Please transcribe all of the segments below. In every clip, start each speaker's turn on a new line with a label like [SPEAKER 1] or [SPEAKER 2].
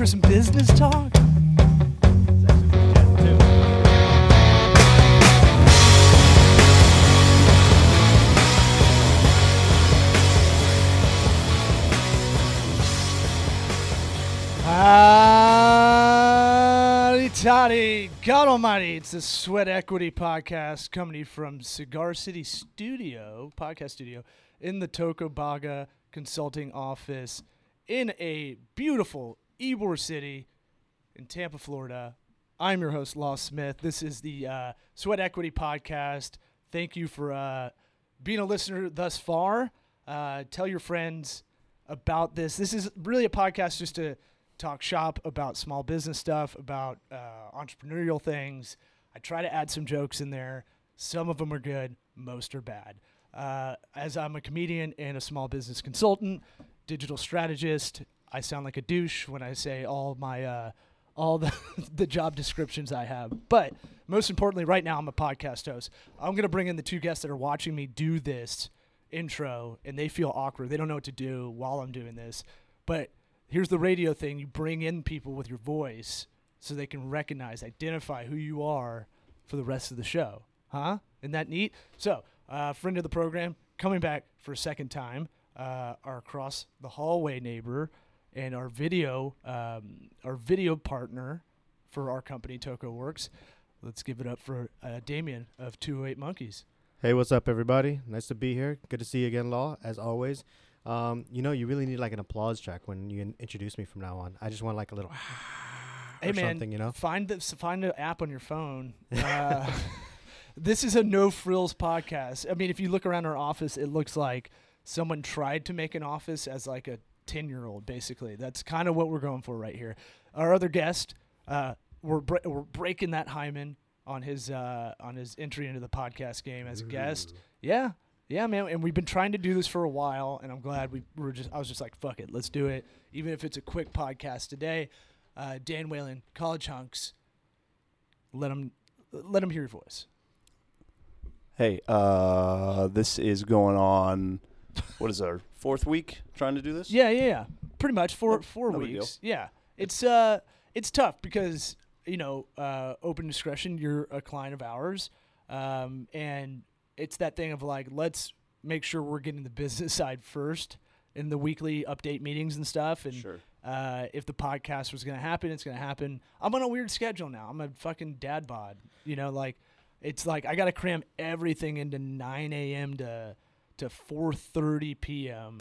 [SPEAKER 1] for some business talk? Howdy, toddy, God Almighty! It's the Sweat Equity Podcast coming to you from Cigar City Studio, podcast studio, in the Tocobaga Consulting Office, in a beautiful Ybor City, in Tampa, Florida. I'm your host, Law Smith. This is the uh, Sweat Equity Podcast. Thank you for uh, being a listener thus far. Uh, tell your friends about this. This is really a podcast just to talk shop about small business stuff, about uh, entrepreneurial things. I try to add some jokes in there. Some of them are good, most are bad. Uh, as I'm a comedian and a small business consultant, digital strategist, I sound like a douche when I say all my uh, all the the job descriptions I have. But most importantly, right now I'm a podcast host. I'm gonna bring in the two guests that are watching me do this intro, and they feel awkward. They don't know what to do while I'm doing this. But here's the radio thing: you bring in people with your voice so they can recognize, identify who you are for the rest of the show. Huh? Isn't that neat? So, uh, friend of the program, coming back for a second time, uh, our across the hallway neighbor and our video, um, our video partner for our company, Toco Works. Let's give it up for uh, Damien of 208 Monkeys.
[SPEAKER 2] Hey, what's up, everybody? Nice to be here. Good to see you again, Law, as always. Um, you know, you really need like an applause track when you in- introduce me from now on. I just want like a little
[SPEAKER 1] Hey man,
[SPEAKER 2] something, you know?
[SPEAKER 1] find the find the app on your phone. Uh, this is a no frills podcast. I mean, if you look around our office, it looks like someone tried to make an office as like a ten year old. Basically, that's kind of what we're going for right here. Our other guest, uh, we're bre- we're breaking that hymen on his uh, on his entry into the podcast game as a guest. Yeah. Yeah, man, and we've been trying to do this for a while, and I'm glad we were just. I was just like, "Fuck it, let's do it," even if it's a quick podcast today. Uh, Dan Whalen, College Hunks. Let him, let him hear your voice.
[SPEAKER 3] Hey, uh, this is going on. What is our fourth week trying to do this?
[SPEAKER 1] Yeah, yeah, yeah. Pretty much four
[SPEAKER 3] No-
[SPEAKER 1] four
[SPEAKER 3] no
[SPEAKER 1] weeks. Yeah, it's uh, it's tough because you know, uh, open discretion. You're a client of ours, um, and it's that thing of like, let's make sure we're getting the business side first in the weekly update meetings and stuff. And
[SPEAKER 3] Sure.
[SPEAKER 1] uh, if the podcast was going to happen, it's going to happen. I'm on a weird schedule now. I'm a fucking dad bod. You know, like it's like I got to cram everything into 9 a.m. to to 4:30 p.m.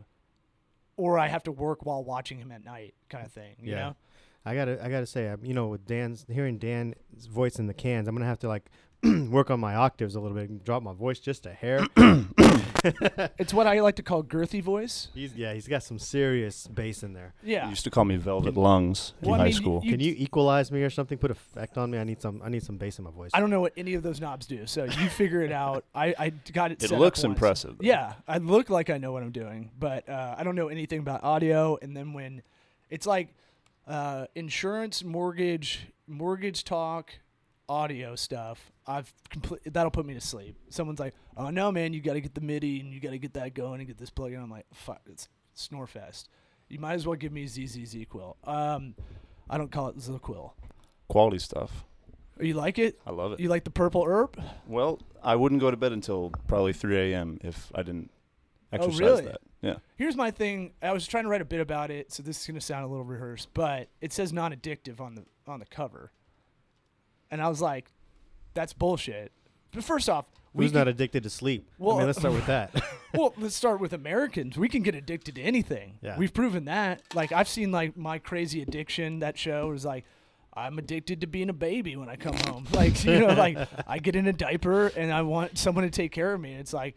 [SPEAKER 1] or I have to work while watching him at night, kind of thing. You
[SPEAKER 2] Yeah.
[SPEAKER 1] know?
[SPEAKER 2] I gotta, I gotta say, um, you know, with Dan's hearing Dan's voice in the cans, I'm gonna have to like work on my octaves a little bit, and drop my voice just a hair.
[SPEAKER 1] It's what I like to call girthy voice.
[SPEAKER 2] he's yeah, he's got some serious bass in there.
[SPEAKER 3] You
[SPEAKER 1] Yeah.
[SPEAKER 3] used to call me Velvet Lungs in
[SPEAKER 1] Well, I
[SPEAKER 3] high
[SPEAKER 1] mean,
[SPEAKER 3] school.
[SPEAKER 1] You-
[SPEAKER 2] Can you equalize me or something? Put effect on me. I need some, I need some bass in my voice.
[SPEAKER 1] I don't know what any of those knobs do, so you figure it out. I, I got it.
[SPEAKER 3] it
[SPEAKER 1] set up
[SPEAKER 3] looks
[SPEAKER 1] once.
[SPEAKER 3] impressive. though.
[SPEAKER 1] Yeah, I look like I know what I'm doing, but uh, I don't know anything about audio. And then when it's like uh, insurance, mortgage, mortgage talk, audio stuff, I've complete that'll put me to sleep. Someone's like, "Oh no, man, you got to get the MIDI and you got to get that going and get this plug in." I'm like, "Fuck, it's Snorefest." You might as well give me ZZZ Quill. Um, I don't call it Zaquil.
[SPEAKER 3] Quality stuff.
[SPEAKER 1] You like it?
[SPEAKER 3] I love it.
[SPEAKER 1] You like the purple herb?
[SPEAKER 3] Well, I wouldn't go to bed until probably 3 a.m. if I didn't exercise
[SPEAKER 1] Oh, really?
[SPEAKER 3] that. Yeah.
[SPEAKER 1] Here's my thing. I was trying to write a bit about it, so this is gonna sound a little rehearsed, but it says non-addictive on the on the cover, and I was like, "That's bullshit." But first off, we
[SPEAKER 2] Who's
[SPEAKER 1] can,
[SPEAKER 2] not addicted to sleep? I
[SPEAKER 1] Well,
[SPEAKER 2] mean, let's start with that.
[SPEAKER 1] well, let's start with Americans. We can get addicted to anything.
[SPEAKER 2] Yeah.
[SPEAKER 1] We've proven that. Like I've seen like my crazy addiction. That show is like. I'm addicted to being a baby when I come home. Like, you know, like I get in a diaper and I want someone to take care of me. It's like,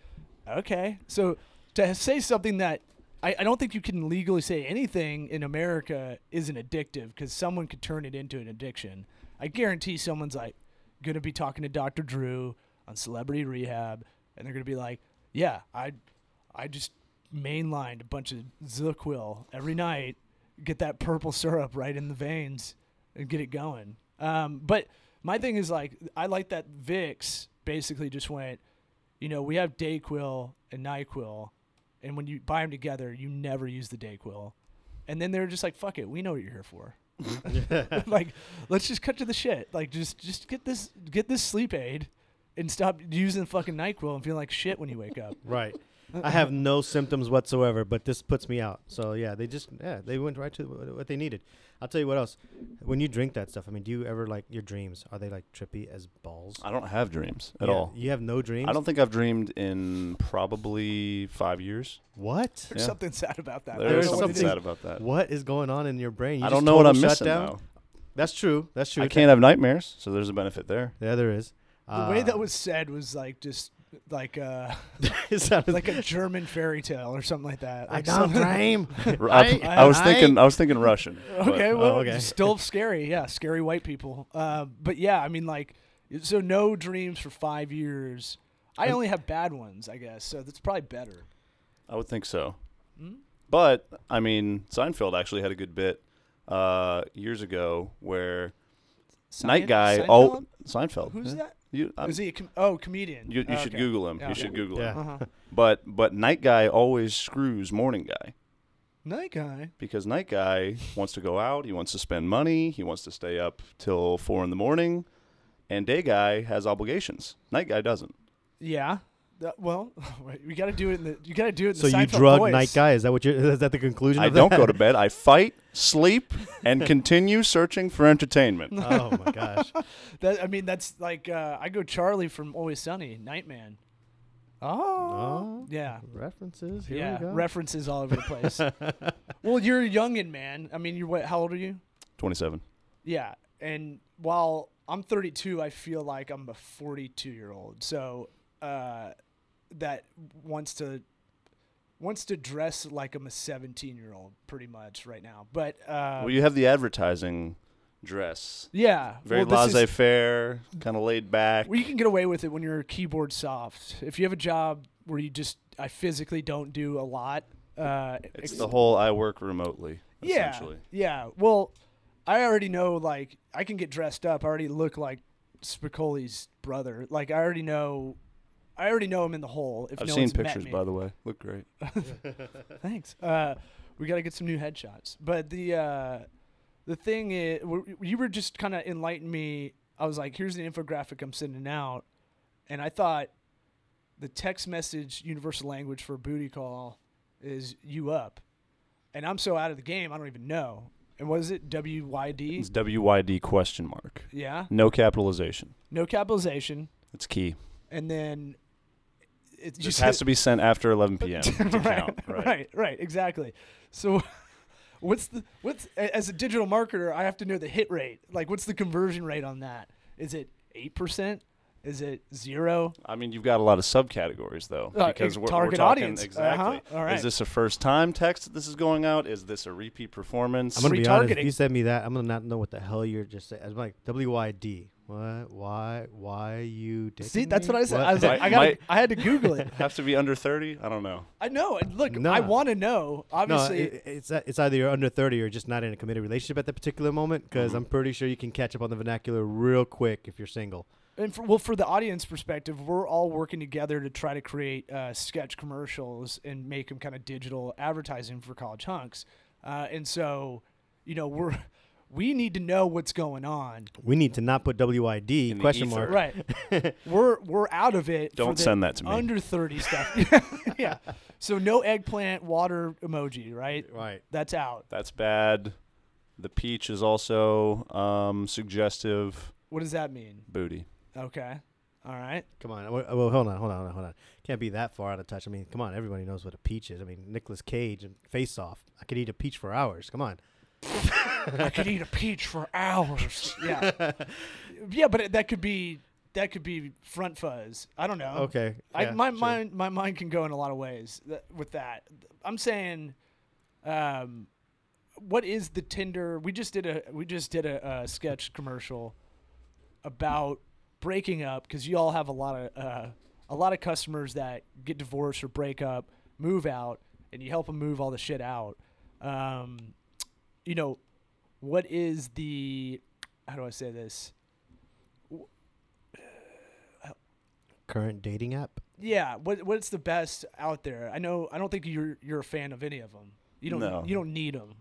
[SPEAKER 1] okay. So to say something that I, I don't think you can legally say anything in America isn't addictive because someone could turn it into an addiction. I guarantee someone's like going to be talking to Dr. Drew on Celebrity Rehab and they're going to be like, yeah, I, I just mainlined a bunch of Zaquil every night, get that purple syrup right in the veins and get it going. Um, but my thing is like, I like that Vicks basically just went, you know, we have Dayquil and Nyquil, and when you buy them together, you never use the Dayquil. And then they're just like, fuck it, we know what you're here for. like, let's just cut to the shit. Like, just just get this get this sleep aid, and stop using fucking Nyquil and feeling like shit when you wake up.
[SPEAKER 2] Right. I have no symptoms whatsoever, but this puts me out. So yeah, they just yeah they went right to what they needed. I'll tell you what else. When you drink that stuff, I mean, do you ever like your dreams? Are they like trippy as balls?
[SPEAKER 3] I don't have dreams at
[SPEAKER 2] Yeah,
[SPEAKER 3] all.
[SPEAKER 2] You have no dreams.
[SPEAKER 3] I don't think I've dreamed in probably five years.
[SPEAKER 2] What?
[SPEAKER 1] There's
[SPEAKER 3] Yeah.
[SPEAKER 1] something sad about that. I
[SPEAKER 3] There
[SPEAKER 1] don't
[SPEAKER 3] is
[SPEAKER 1] know what
[SPEAKER 3] something
[SPEAKER 1] it is.
[SPEAKER 3] sad about that.
[SPEAKER 2] What is going on in your brain? You
[SPEAKER 3] I
[SPEAKER 2] just
[SPEAKER 3] don't know what I'm missing
[SPEAKER 2] shutdown?
[SPEAKER 3] though.
[SPEAKER 2] That's true. That's true.
[SPEAKER 3] I can't have nightmares, so there's a benefit there.
[SPEAKER 2] Yeah, there is.
[SPEAKER 1] The way that
[SPEAKER 2] Uh,
[SPEAKER 1] was said was like just like uh
[SPEAKER 2] it sounded
[SPEAKER 1] like a German fairy tale or something like that.
[SPEAKER 2] I don't
[SPEAKER 1] something-
[SPEAKER 2] dream.
[SPEAKER 3] R- I,
[SPEAKER 2] I-
[SPEAKER 3] I was
[SPEAKER 2] I-
[SPEAKER 3] thinking. I was thinking Russian. but-
[SPEAKER 1] Okay, well,
[SPEAKER 2] Oh, okay.
[SPEAKER 1] still scary. Yeah, scary white people. Uh, but yeah, I mean, like, so no dreams for five years. I only have bad ones, I guess. So that's probably better.
[SPEAKER 3] I would think so.
[SPEAKER 1] Hmm?
[SPEAKER 3] But I mean, Seinfeld actually had a good bit uh, years ago where night guy.
[SPEAKER 1] Seinfeld?
[SPEAKER 3] Oh, Seinfeld.
[SPEAKER 1] Who's
[SPEAKER 3] Yeah.
[SPEAKER 1] that?
[SPEAKER 3] You, I'm-
[SPEAKER 1] Is he a com- oh comedian?
[SPEAKER 3] you, you should
[SPEAKER 1] Okay.
[SPEAKER 3] Google him.
[SPEAKER 1] Yeah.
[SPEAKER 3] You should Google him.
[SPEAKER 1] Uh-huh.
[SPEAKER 3] But but night guy always screws morning guy
[SPEAKER 1] Night guy.
[SPEAKER 3] because night guy wants to go out. He wants to spend money. He wants to stay up till four in the morning. And day guy has obligations. Night guy doesn't.
[SPEAKER 1] Yeah. That- well, we got to do it in the. You got to do it in the.
[SPEAKER 2] So
[SPEAKER 1] the
[SPEAKER 2] you
[SPEAKER 1] Seinfeld
[SPEAKER 2] drug
[SPEAKER 1] voice.
[SPEAKER 2] night guy? Is that what you? Is that the conclusion?
[SPEAKER 3] I
[SPEAKER 2] of
[SPEAKER 3] don't
[SPEAKER 2] that?
[SPEAKER 3] go to bed. I fight, sleep, and continue searching for entertainment.
[SPEAKER 2] oh my gosh!
[SPEAKER 1] That I mean, that's like uh, I go Charlie from Always Sunny, Nightman. Oh.
[SPEAKER 2] Oh,
[SPEAKER 1] Yeah.
[SPEAKER 2] references. Here
[SPEAKER 1] yeah,
[SPEAKER 2] we go.
[SPEAKER 1] references all over the place. well, you're a youngin, man. I mean, you're what? How old are you?
[SPEAKER 3] Twenty-seven.
[SPEAKER 1] Yeah, and while I'm 32, I feel like I'm a 42 year old. So uh, that wants to wants to dress like I'm a 17 year old, pretty much right now. But uh,
[SPEAKER 3] well, you have the advertising dress.
[SPEAKER 1] yeah,
[SPEAKER 3] Very
[SPEAKER 1] well,
[SPEAKER 3] laissez-faire, kind of laid back.
[SPEAKER 1] Well, you can get away with it when you're keyboard soft. If you have a job where you just I physically don't do a lot. Uh,
[SPEAKER 3] It's
[SPEAKER 1] ex-
[SPEAKER 3] the whole I work remotely.
[SPEAKER 1] yeah, yeah. Well, I already know like I can get dressed up. I already look like Spicoli's brother. Like I already know, I already know him in the hole. If
[SPEAKER 3] I've
[SPEAKER 1] no
[SPEAKER 3] seen
[SPEAKER 1] one's met
[SPEAKER 3] pictures,
[SPEAKER 1] me.
[SPEAKER 3] by the way. Look great.
[SPEAKER 1] Thanks. Uh, we got to get some new headshots. But the uh, the thing is, w- you were just kind of enlighten me. I was like, here's the infographic I'm sending out, and I thought the text message universal language for booty call is you up, and I'm so out of the game, I don't even know. And what is it? W Y D.
[SPEAKER 3] It's WYD question mark.
[SPEAKER 1] Yeah.
[SPEAKER 3] No capitalization.
[SPEAKER 1] No capitalization,
[SPEAKER 3] It's key.
[SPEAKER 1] and then it
[SPEAKER 3] This has to be sent after 11 p.m.
[SPEAKER 1] right,
[SPEAKER 3] count. Right.
[SPEAKER 1] right, right, exactly. So, what's the what's as a digital marketer, I have to know the hit rate. Like, what's the conversion rate on that? Is it eight percent? Is it zero?
[SPEAKER 3] I mean, you've got a lot of subcategories though,
[SPEAKER 1] Uh,
[SPEAKER 3] because
[SPEAKER 1] ex-
[SPEAKER 3] we're,
[SPEAKER 1] target
[SPEAKER 3] we're talking
[SPEAKER 1] audience.
[SPEAKER 3] exactly.
[SPEAKER 1] Uh-huh. All right.
[SPEAKER 3] Is this a first time text that this is going out? Is this a repeat performance?
[SPEAKER 2] I'm gonna be honest. If you send me that, I'm gonna not know what the hell you're just saying. I'm like W Y D. What? Why? Why you?
[SPEAKER 1] See, that's
[SPEAKER 2] me?
[SPEAKER 1] what I said.
[SPEAKER 2] What?
[SPEAKER 1] I was like, I got,
[SPEAKER 3] might-
[SPEAKER 1] I had to Google it.
[SPEAKER 3] have to be under 30? I don't know.
[SPEAKER 1] I know. and Look,
[SPEAKER 2] No.
[SPEAKER 1] I want to know.
[SPEAKER 2] no,
[SPEAKER 1] Obviously,
[SPEAKER 2] it, it's it's either you're under 30 or just not in a committed relationship at that particular moment. Because
[SPEAKER 3] Mhm.
[SPEAKER 2] I'm pretty sure you can catch up on the vernacular real quick if you're single.
[SPEAKER 1] And for, well, for the audience perspective, we're all working together to try to create uh, sketch commercials and make them kind of digital advertising for college hunks. Uh, and so, you know, we're we need to know what's going on.
[SPEAKER 2] We need to not put W I D
[SPEAKER 3] In
[SPEAKER 2] question mark.
[SPEAKER 1] Right. we're we're out of it.
[SPEAKER 3] Don't send that to me.
[SPEAKER 1] Under thirty stuff. yeah. So no eggplant water emoji. Right.
[SPEAKER 2] Right.
[SPEAKER 1] That's out.
[SPEAKER 3] That's bad. The peach is also um, suggestive.
[SPEAKER 1] What does that mean?
[SPEAKER 3] Booty.
[SPEAKER 1] Okay. All right.
[SPEAKER 2] Come on. Well, well, hold on, hold on, hold on. Can't be that far out of touch. I mean, come on. Everybody knows what a peach is. I mean, Nicolas Cage and Face Off. I could eat a peach for hours. Come on.
[SPEAKER 1] I could eat a peach for hours. Yeah. yeah, but it, that could be that could be front fuzz. I don't know.
[SPEAKER 2] Okay.
[SPEAKER 1] I,
[SPEAKER 2] yeah,
[SPEAKER 1] my
[SPEAKER 2] sure.
[SPEAKER 1] mind my mind can go in a lot of ways that, with that. I'm saying, um, what is the Tinder? We just did a we just did a, uh sketch commercial about breaking up because you all have a lot of uh, a lot of customers that get divorced or break up, move out, and you help them move all the shit out. Um, you know, what is the how do I say this?
[SPEAKER 2] current dating app.
[SPEAKER 1] Yeah, what what's the best out there? I know I don't think you're you're a fan of any of them. You don't
[SPEAKER 3] No.
[SPEAKER 1] you don't need them.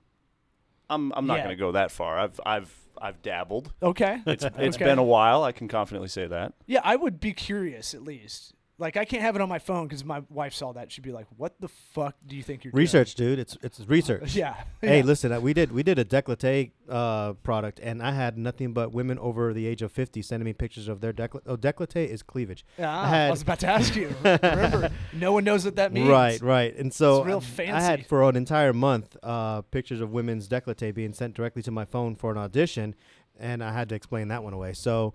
[SPEAKER 3] I'm I'm not
[SPEAKER 1] Yeah.
[SPEAKER 3] going to go that far. I've I've I've dabbled.
[SPEAKER 1] Okay.
[SPEAKER 3] It's it's
[SPEAKER 1] Okay.
[SPEAKER 3] been a while. I can confidently say that.
[SPEAKER 1] Yeah, I would be curious at least. Like I can't have it on my phone because my wife saw that. She'd be like, "What the fuck do you think you're doing?"
[SPEAKER 2] Research, dude. It's it's research.
[SPEAKER 1] Yeah.
[SPEAKER 2] Hey,
[SPEAKER 1] Yeah.
[SPEAKER 2] listen, uh, we did we did a décolleté uh, product, and I had nothing but women over the age of fifty sending me pictures of their décolleté. Oh, décolleté is cleavage.
[SPEAKER 1] Ah,
[SPEAKER 2] I
[SPEAKER 1] I, was about to ask you. Remember, no one knows what that means.
[SPEAKER 2] Right, right. And so
[SPEAKER 1] It's real
[SPEAKER 2] I
[SPEAKER 1] fancy.
[SPEAKER 2] had for an entire month uh, pictures of women's décolleté being sent directly to my phone for an audition, and I had to explain that one away. So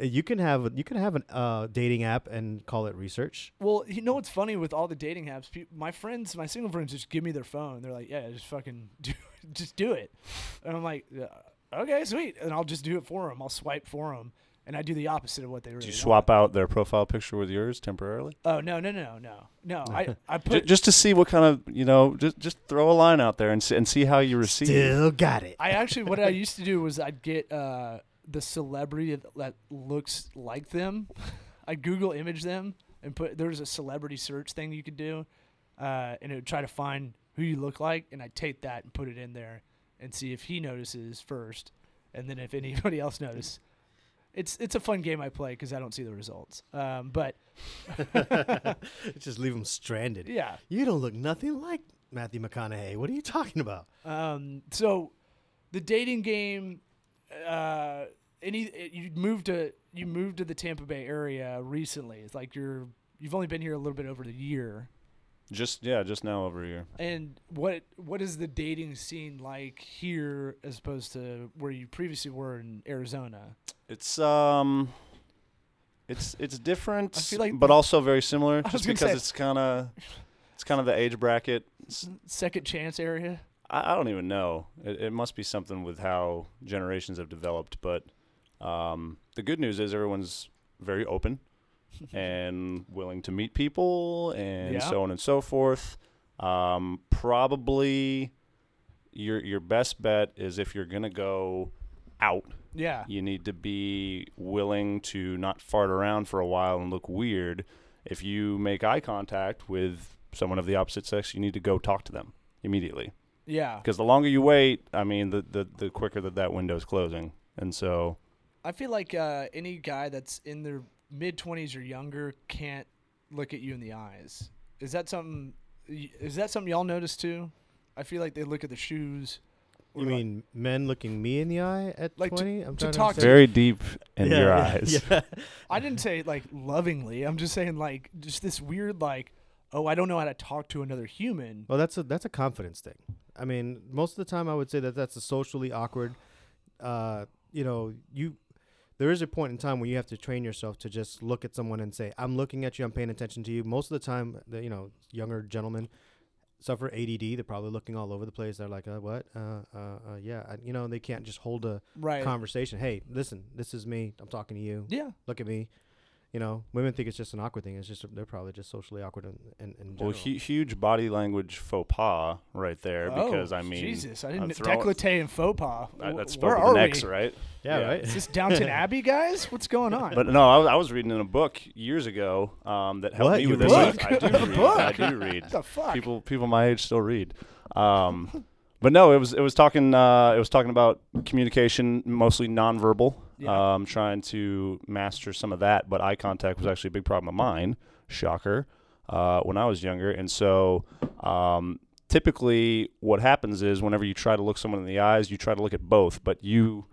[SPEAKER 2] you can have you can have a uh, dating app and call it research.
[SPEAKER 1] Well, you know what's funny with all the dating apps? Pe- my friends, my single friends, just give me their phone. They're like, "Yeah, just fucking do, just do it," and I'm like, "Yeah, "Okay, sweet," and I'll just do it for them. I'll swipe for them, and I do the opposite of what they really.
[SPEAKER 3] Do you
[SPEAKER 1] want.
[SPEAKER 3] swap out their profile picture with yours temporarily?
[SPEAKER 1] Oh no no no no no! I I
[SPEAKER 3] J-
[SPEAKER 1] put
[SPEAKER 3] just to see what kind of you know, just just throw a line out there and see, and see how you receive.
[SPEAKER 2] Still got it.
[SPEAKER 1] I actually what I used to do was I'd get uh, the celebrity that- looks like them. I'd Google image them and put there's a celebrity search thing you could do, uh, and it would try to find who you look like, and I'd take that and put it in there and see if he notices first, and then if anybody else notices. It's it's a fun game I play because I don't see the results. Um, but
[SPEAKER 2] Just leave them stranded.
[SPEAKER 1] yeah,
[SPEAKER 2] You don't look nothing like Matthew McConaughey. What are you talking about?
[SPEAKER 1] Um, so the dating game, uh, any you moved to you moved to the Tampa Bay area recently. It's like you're you've only been here a little bit over the year.
[SPEAKER 3] Just yeah, just now over a year.
[SPEAKER 1] And what what is the dating scene like here as opposed to where you previously were in Arizona?
[SPEAKER 3] It's um, it's it's different,
[SPEAKER 1] like-
[SPEAKER 3] but also very similar. Just because
[SPEAKER 1] say-
[SPEAKER 3] it's kind of it's kind of the age bracket.
[SPEAKER 1] Second chance area.
[SPEAKER 3] I, I don't even know. It, it must be something with how generations have developed. But um, the good news is everyone's very open and willing to meet people and
[SPEAKER 1] Yeah.
[SPEAKER 3] so on and so forth. Um, probably your your best bet is if you're gonna go out,
[SPEAKER 1] Yeah.
[SPEAKER 3] you need to be willing to not fart around for a while and look weird. If you make eye contact with someone of the opposite sex, you need to go talk to them immediately.
[SPEAKER 1] Yeah.
[SPEAKER 3] Because the longer you wait, I mean, the, the, the quicker that that window is closing. And so,
[SPEAKER 1] I feel like uh, any guy that's in their mid twenties or younger can't look at you in the eyes. Is that something? Is that something y'all notice too? I feel like they look at the shoes. or
[SPEAKER 2] You
[SPEAKER 1] like-
[SPEAKER 2] mean men looking me in the eye at
[SPEAKER 1] Like to-
[SPEAKER 2] 20? I'm
[SPEAKER 1] to
[SPEAKER 2] trying
[SPEAKER 1] talk to-
[SPEAKER 2] understand.
[SPEAKER 3] very deep in
[SPEAKER 2] Yeah,
[SPEAKER 3] your
[SPEAKER 2] yeah,
[SPEAKER 3] eyes.
[SPEAKER 2] Yeah.
[SPEAKER 1] I didn't say like lovingly. I'm just saying like just this weird like, oh, I don't know how to talk to another human.
[SPEAKER 2] Well, that's a that's a confidence thing. I mean, most of the time, I would say that that's a socially awkward. Uh, you know, you there is a point in time where you have to train yourself to just look at someone and say, "I'm looking at you. I'm paying attention to you." Most of the time, the you know younger gentlemen suffer ADD. They're probably looking all over the place. They're like, uh, "What? Uh, uh, uh, yeah." I, you know, they can't just hold a
[SPEAKER 1] Right.
[SPEAKER 2] conversation. Hey, listen, this is me. I'm talking to you.
[SPEAKER 1] yeah.
[SPEAKER 2] Look at me. You know, women think it's just an awkward thing. It's just they're probably just socially awkward in, in, in
[SPEAKER 3] Well, hu- huge body language faux pas right there. because,
[SPEAKER 1] oh,
[SPEAKER 3] I mean,
[SPEAKER 1] Jesus, I
[SPEAKER 3] I'm
[SPEAKER 1] didn't
[SPEAKER 3] throwing-
[SPEAKER 1] décolleté and faux pas.
[SPEAKER 3] I- that's spelled
[SPEAKER 1] Where
[SPEAKER 3] with
[SPEAKER 1] are
[SPEAKER 3] an
[SPEAKER 1] we?
[SPEAKER 3] X, right?
[SPEAKER 2] yeah,
[SPEAKER 3] yeah.
[SPEAKER 2] right.
[SPEAKER 1] Is this Downton Abbey, guys? What's going on?
[SPEAKER 3] But no, I was, I was reading in a book years ago um, that helped
[SPEAKER 2] What?
[SPEAKER 3] me
[SPEAKER 2] You
[SPEAKER 3] with this. I, I do read.
[SPEAKER 1] book?
[SPEAKER 3] I do read.
[SPEAKER 1] what the fuck?
[SPEAKER 3] people people my age still read. Um, but no, it was it was talking uh, it was talking about communication, mostly nonverbal.
[SPEAKER 1] Yeah.
[SPEAKER 3] Um, trying to master some of that, but eye contact was actually a big problem of mine. Shocker. Uh, when I was younger, and so um, typically what happens is whenever you try to look someone in the eyes, you try to look at both, but you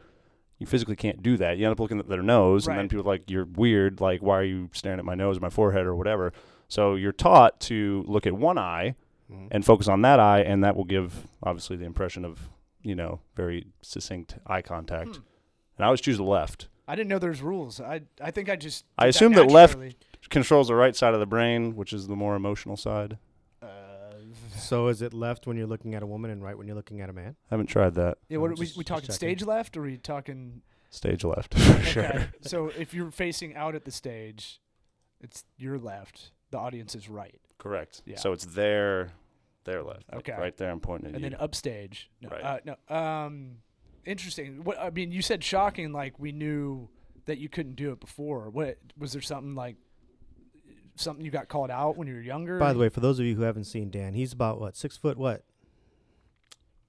[SPEAKER 3] you physically can't do that. You end up looking at their nose, and then people are like you're weird. Like why are you staring at my nose, or my forehead, or whatever? So you're taught to look at one eye
[SPEAKER 2] Mhm.
[SPEAKER 3] and focus on that eye, and that will give obviously the impression of you know very succinct eye contact.
[SPEAKER 1] Hmm.
[SPEAKER 3] And I always choose the left.
[SPEAKER 1] I didn't know there's rules. I I think I just.
[SPEAKER 3] I assume that left- Controls the right side of the brain, which is the more emotional side.
[SPEAKER 1] Uh,
[SPEAKER 2] So is it left when you're looking at a woman and right when you're looking at a man?
[SPEAKER 3] I haven't tried that.
[SPEAKER 1] yeah, what
[SPEAKER 2] I'm
[SPEAKER 1] are we we talking stage left or are we talking?
[SPEAKER 3] Stage left, for sure.
[SPEAKER 1] Okay, so if you're facing out at the stage, it's your left. The audience is right,
[SPEAKER 3] Correct.
[SPEAKER 1] Yeah.
[SPEAKER 3] So it's their their left. like
[SPEAKER 1] Okay.
[SPEAKER 3] right there. I'm pointing at
[SPEAKER 1] and
[SPEAKER 3] you.
[SPEAKER 1] then upstage. No,
[SPEAKER 3] Right.
[SPEAKER 1] uh, no. Um, interesting. What I mean, you said shocking. Like we knew that you couldn't do it before. What was there something like? Something you got called out when you were younger?
[SPEAKER 2] By the way, for those of you who haven't seen Dan, he's about what six foot what?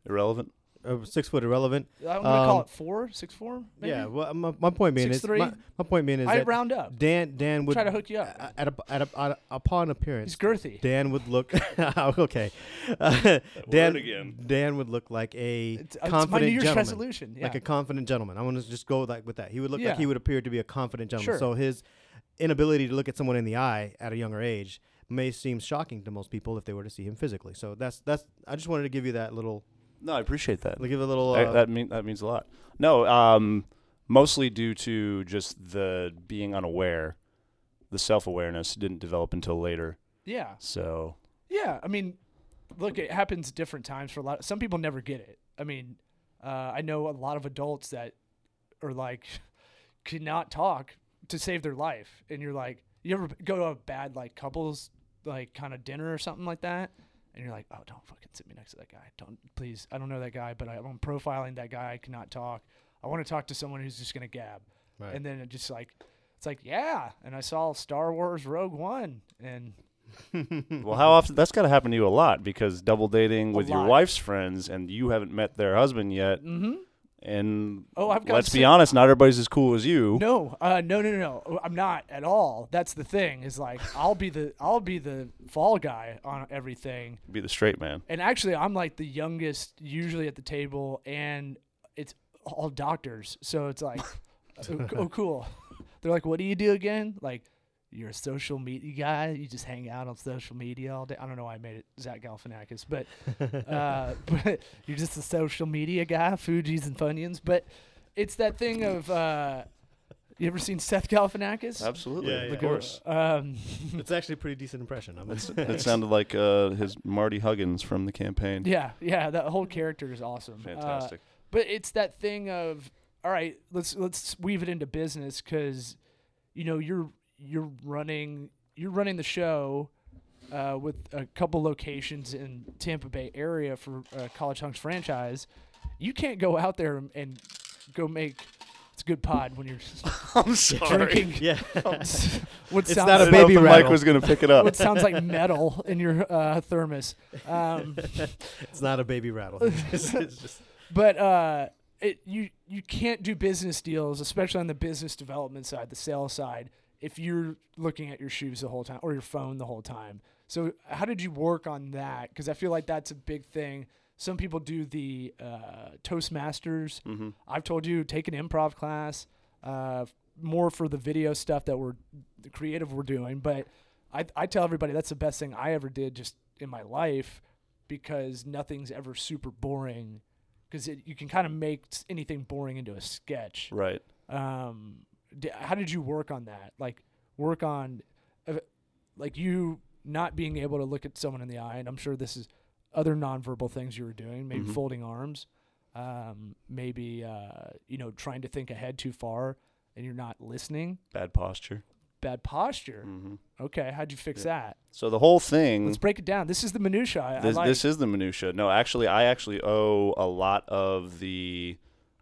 [SPEAKER 3] Irrelevant.
[SPEAKER 2] Uh, six foot irrelevant.
[SPEAKER 1] I'm gonna call
[SPEAKER 2] Um,
[SPEAKER 1] it four, six four. Maybe?
[SPEAKER 2] Yeah. Well, my, my point being
[SPEAKER 1] Six
[SPEAKER 2] is
[SPEAKER 1] three?
[SPEAKER 2] my, my point being is
[SPEAKER 1] I
[SPEAKER 2] that
[SPEAKER 1] round up.
[SPEAKER 2] Dan Dan would
[SPEAKER 1] Try to hook you up.
[SPEAKER 2] at, a, at, a, at a, upon appearance
[SPEAKER 1] He's girthy.
[SPEAKER 2] Dan would look okay. Uh, Dan
[SPEAKER 3] again.
[SPEAKER 2] Dan would look like a
[SPEAKER 1] It's, it's my
[SPEAKER 2] confident
[SPEAKER 1] New Year's
[SPEAKER 2] gentleman.
[SPEAKER 1] resolution. Yeah.
[SPEAKER 2] like a confident gentleman. I want to just go like with that. He would look
[SPEAKER 1] Yeah.
[SPEAKER 2] like he would appear to be a confident gentleman.
[SPEAKER 1] Sure.
[SPEAKER 2] So his inability to look at someone in the eye at a younger age may seem shocking to most people if they were to see him physically. So that's that's. I just wanted to give you that little,
[SPEAKER 3] No, I appreciate that.
[SPEAKER 2] give a little.
[SPEAKER 3] I-
[SPEAKER 2] Uh,
[SPEAKER 3] that mean that means a lot. No, um, mostly due to just the being unaware, the self awareness didn't develop until later.
[SPEAKER 1] yeah.
[SPEAKER 3] So
[SPEAKER 1] Yeah, I mean, look, it happens different times for a lot. Of, Some people never get it. I mean, uh, I know a lot of adults that are like cannot talk to save their life, and you're like, you ever go to a bad like couples like kind of dinner or something like that, and you're like, oh, don't fucking sit me next to that guy. Don't please. I don't know that guy, but I, I'm profiling that guy. I cannot talk. I want to talk to someone who's just gonna gab,
[SPEAKER 2] Right.
[SPEAKER 1] and then it just like. It's like, yeah, and I saw Star Wars Rogue One, and
[SPEAKER 3] well, how often that's got to happen to you a lot because double dating
[SPEAKER 1] A
[SPEAKER 3] with your wife's friends and you haven't met their husband yet.
[SPEAKER 1] mm-hmm.
[SPEAKER 3] And
[SPEAKER 1] Oh, I've got
[SPEAKER 3] let's be honest, not everybody's as cool as you.
[SPEAKER 1] No, uh, no, no, no, no. I'm not at all. That's the thing. Is like I'll be the I'll be the fall guy on everything.
[SPEAKER 3] Be the straight man.
[SPEAKER 1] And actually, I'm like the youngest usually at the table, and it's all doctors. So it's like, oh, oh, cool. They're like, "What do you do again?" Like, you're a social media guy. You just hang out on social media all day. I don't know why I made it Zach Galifianakis, but uh, but you're just a social media guy, Fuji's and Funyuns. But it's that thing of uh, you ever seen Seth Galifianakis?
[SPEAKER 3] Absolutely,
[SPEAKER 2] Yeah, yeah.
[SPEAKER 3] of
[SPEAKER 2] Of
[SPEAKER 3] course.
[SPEAKER 1] Um,
[SPEAKER 2] it's actually a pretty decent impression. I'm
[SPEAKER 3] it sounded like uh, his Marty Huggins from the campaign.
[SPEAKER 1] yeah, yeah, that whole character is awesome. Uh,
[SPEAKER 3] Fantastic.
[SPEAKER 1] but it's that thing of all right, let's let's weave it into business because you know you're you're running you're running the show uh, with a couple locations in Tampa Bay area for uh, College Hunks franchise. You can't go out there and, and go make it's a good pod when you're
[SPEAKER 3] I'm sorry.
[SPEAKER 1] drinking
[SPEAKER 2] yeah.
[SPEAKER 1] what
[SPEAKER 2] It's
[SPEAKER 1] sounds
[SPEAKER 2] not a
[SPEAKER 3] I didn't know if
[SPEAKER 2] baby
[SPEAKER 3] the mic was going to pick it up.
[SPEAKER 1] what sounds like metal in your uh, thermos. Um,
[SPEAKER 2] it's not a baby rattle. It's, it's just
[SPEAKER 1] but uh, it you you can't do business deals, especially on the business development side, the sales side, if you're looking at your shoes the whole time or your phone the whole time. So how did you work on that? Because I feel like that's a big thing. Some people do the uh, Toastmasters.
[SPEAKER 3] hmm
[SPEAKER 1] I've told you take an improv class, uh, more for the video stuff that we're the creative we're doing. But I I tell everybody that's the best thing I ever did just in my life because nothing's ever super boring because you can kind of make anything boring into a sketch.
[SPEAKER 3] Right.
[SPEAKER 1] Um, how did you work on that? Like work on, uh, like you not being able to look at someone in the eye, and I'm sure this is other nonverbal things you were doing, maybe
[SPEAKER 3] Mhm.
[SPEAKER 1] folding arms, um, maybe uh, you know trying to think ahead too far, and you're not listening.
[SPEAKER 3] Bad posture.
[SPEAKER 1] Bad posture.
[SPEAKER 3] hmm
[SPEAKER 1] Okay, how'd you fix that?
[SPEAKER 3] So the whole thing.
[SPEAKER 1] Let's break it down. This is the minutia.
[SPEAKER 3] This,
[SPEAKER 1] like.
[SPEAKER 3] this is the minutia. No, actually, I actually owe a lot of the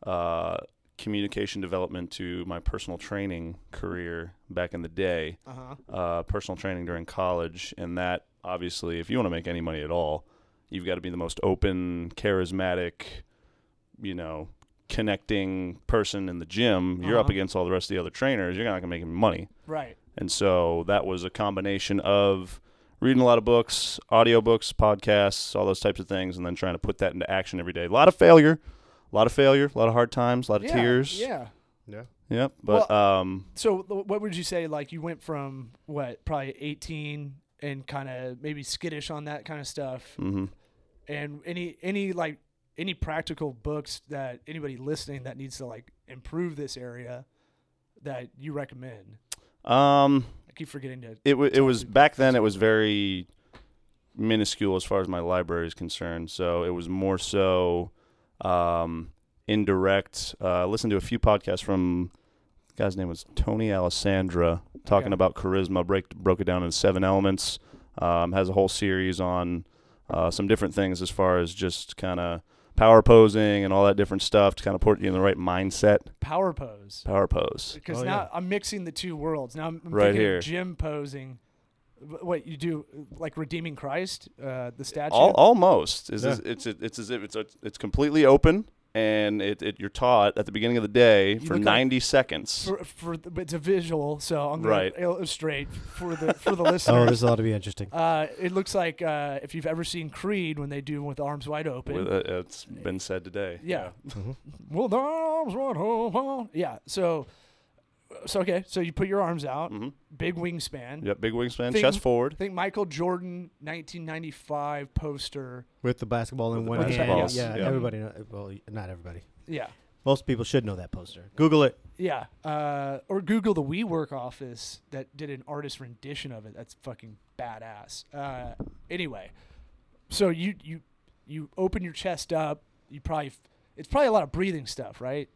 [SPEAKER 3] uh, communication development to my personal training career back in the day.
[SPEAKER 1] uh-huh.
[SPEAKER 3] Uh, personal training during college, and that obviously, if you want to make any money at all, you've got to be the most open, charismatic, you know, connecting person in the gym. You're up
[SPEAKER 1] Uh-huh.
[SPEAKER 3] against all the rest of the other trainers. You're not gonna make any money.
[SPEAKER 1] Right.
[SPEAKER 3] And so that was a combination of reading a lot of books, audiobooks, podcasts, all those types of things, and then trying to put that into action every day. A lot of failure, a lot of failure, a lot of hard times, a lot of
[SPEAKER 1] yeah,
[SPEAKER 3] tears.
[SPEAKER 1] Yeah.
[SPEAKER 2] yeah.
[SPEAKER 3] Yep. But um,
[SPEAKER 1] So what would you say? Like you went from what, probably 18 and kind of maybe skittish on that kind of stuff.
[SPEAKER 3] mhm.
[SPEAKER 1] And any any like any practical books that anybody listening that needs to like improve this area that you recommend?
[SPEAKER 3] um,
[SPEAKER 1] I keep forgetting to.
[SPEAKER 3] it wa it was back then. It was very minuscule as far as my library is concerned. So it was more so um, indirect. Uh, listened to a few podcasts from the guy's name was Tony Alessandra talking
[SPEAKER 1] Okay.
[SPEAKER 3] about charisma. Break broke it down in seven elements. Um, has a whole series on uh, some different things as far as just kind of power posing and all that different stuff to kind of put you in the right mindset.
[SPEAKER 1] Power pose.
[SPEAKER 3] Power pose.
[SPEAKER 1] Because
[SPEAKER 2] Oh,
[SPEAKER 1] now
[SPEAKER 2] yeah.
[SPEAKER 1] I'm mixing the two worlds. Now I'm I'm
[SPEAKER 3] Right
[SPEAKER 1] thinking
[SPEAKER 3] here.
[SPEAKER 1] gym posing. Wh- What you do, like redeeming Christ, uh, the statue.
[SPEAKER 3] Al- almost is
[SPEAKER 2] Yeah.
[SPEAKER 3] it's it's as if it's a, it's completely open and it, it you're taught at the beginning of the day
[SPEAKER 1] You
[SPEAKER 3] for
[SPEAKER 1] look like-
[SPEAKER 3] 90 seconds.
[SPEAKER 1] for, for the, it's a visual, so I'm gonna
[SPEAKER 3] Right.
[SPEAKER 1] illustrate for the for the listeners.
[SPEAKER 2] Oh, this ought to be interesting.
[SPEAKER 1] uh, it looks like uh, if you've ever seen Creed when they do with arms wide open.
[SPEAKER 3] with, uh, it's been said today.
[SPEAKER 1] Yeah.
[SPEAKER 2] Mhm.
[SPEAKER 1] With arms wide open. Yeah. So, so okay. So you put your arms out,
[SPEAKER 3] hmm
[SPEAKER 1] big wingspan.
[SPEAKER 3] Yep. Big wingspan,
[SPEAKER 1] Thing-
[SPEAKER 3] chest forward.
[SPEAKER 1] I think Michael Jordan 1995 poster.
[SPEAKER 2] With the basketball in
[SPEAKER 3] With the
[SPEAKER 2] one hand.
[SPEAKER 1] basketballs,
[SPEAKER 2] Yeah,
[SPEAKER 3] yeah.
[SPEAKER 2] everybody. Know, well, not everybody.
[SPEAKER 1] Yeah.
[SPEAKER 2] Most people should know that poster. Google it.
[SPEAKER 1] Yeah. Uh, or Google the WeWork office that did an artist rendition of it. That's fucking badass. Uh, anyway, so you you you open your chest up. You probably f- it's probably a lot of breathing stuff, right?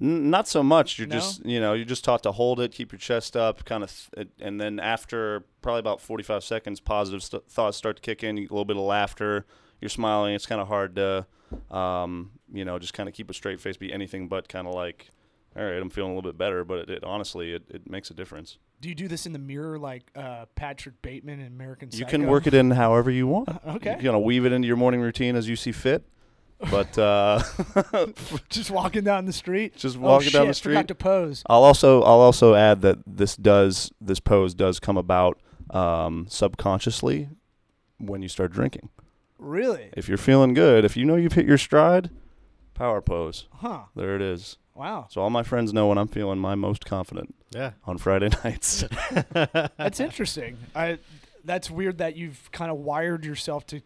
[SPEAKER 3] N- not so much. You're
[SPEAKER 1] No?
[SPEAKER 3] just you know you're just taught to hold it, keep your chest up, kind of, th- and then after probably about 45 seconds, positive st- thoughts start to kick in. You, a little bit of laughter. You're smiling. It's kind of hard to, um, you know, just kind of keep a straight face, be anything but kind of like, all right, I'm feeling a little bit better. But it, it honestly, it, it makes a difference.
[SPEAKER 1] Do you do this in the mirror like uh, Patrick Bateman in American
[SPEAKER 3] You can work it in however you want.
[SPEAKER 1] Okay.
[SPEAKER 3] You're gonna weave it into your morning routine as you see fit. But uh,
[SPEAKER 1] Just walking down the street.
[SPEAKER 3] just
[SPEAKER 1] oh,
[SPEAKER 3] walking down
[SPEAKER 1] shit,
[SPEAKER 3] the street.
[SPEAKER 1] Forgot to pose.
[SPEAKER 3] I'll also I'll also add that this does this pose does come about um, subconsciously when you start drinking.
[SPEAKER 1] Really?
[SPEAKER 3] If you're feeling good, if you know you've hit your stride, power pose.
[SPEAKER 1] Huh.
[SPEAKER 3] There it is.
[SPEAKER 1] Wow.
[SPEAKER 3] So all my friends know when I'm feeling my most confident
[SPEAKER 2] Yeah.
[SPEAKER 3] on Friday nights.
[SPEAKER 1] That's interesting. I that's weird that you've kind of wired yourself to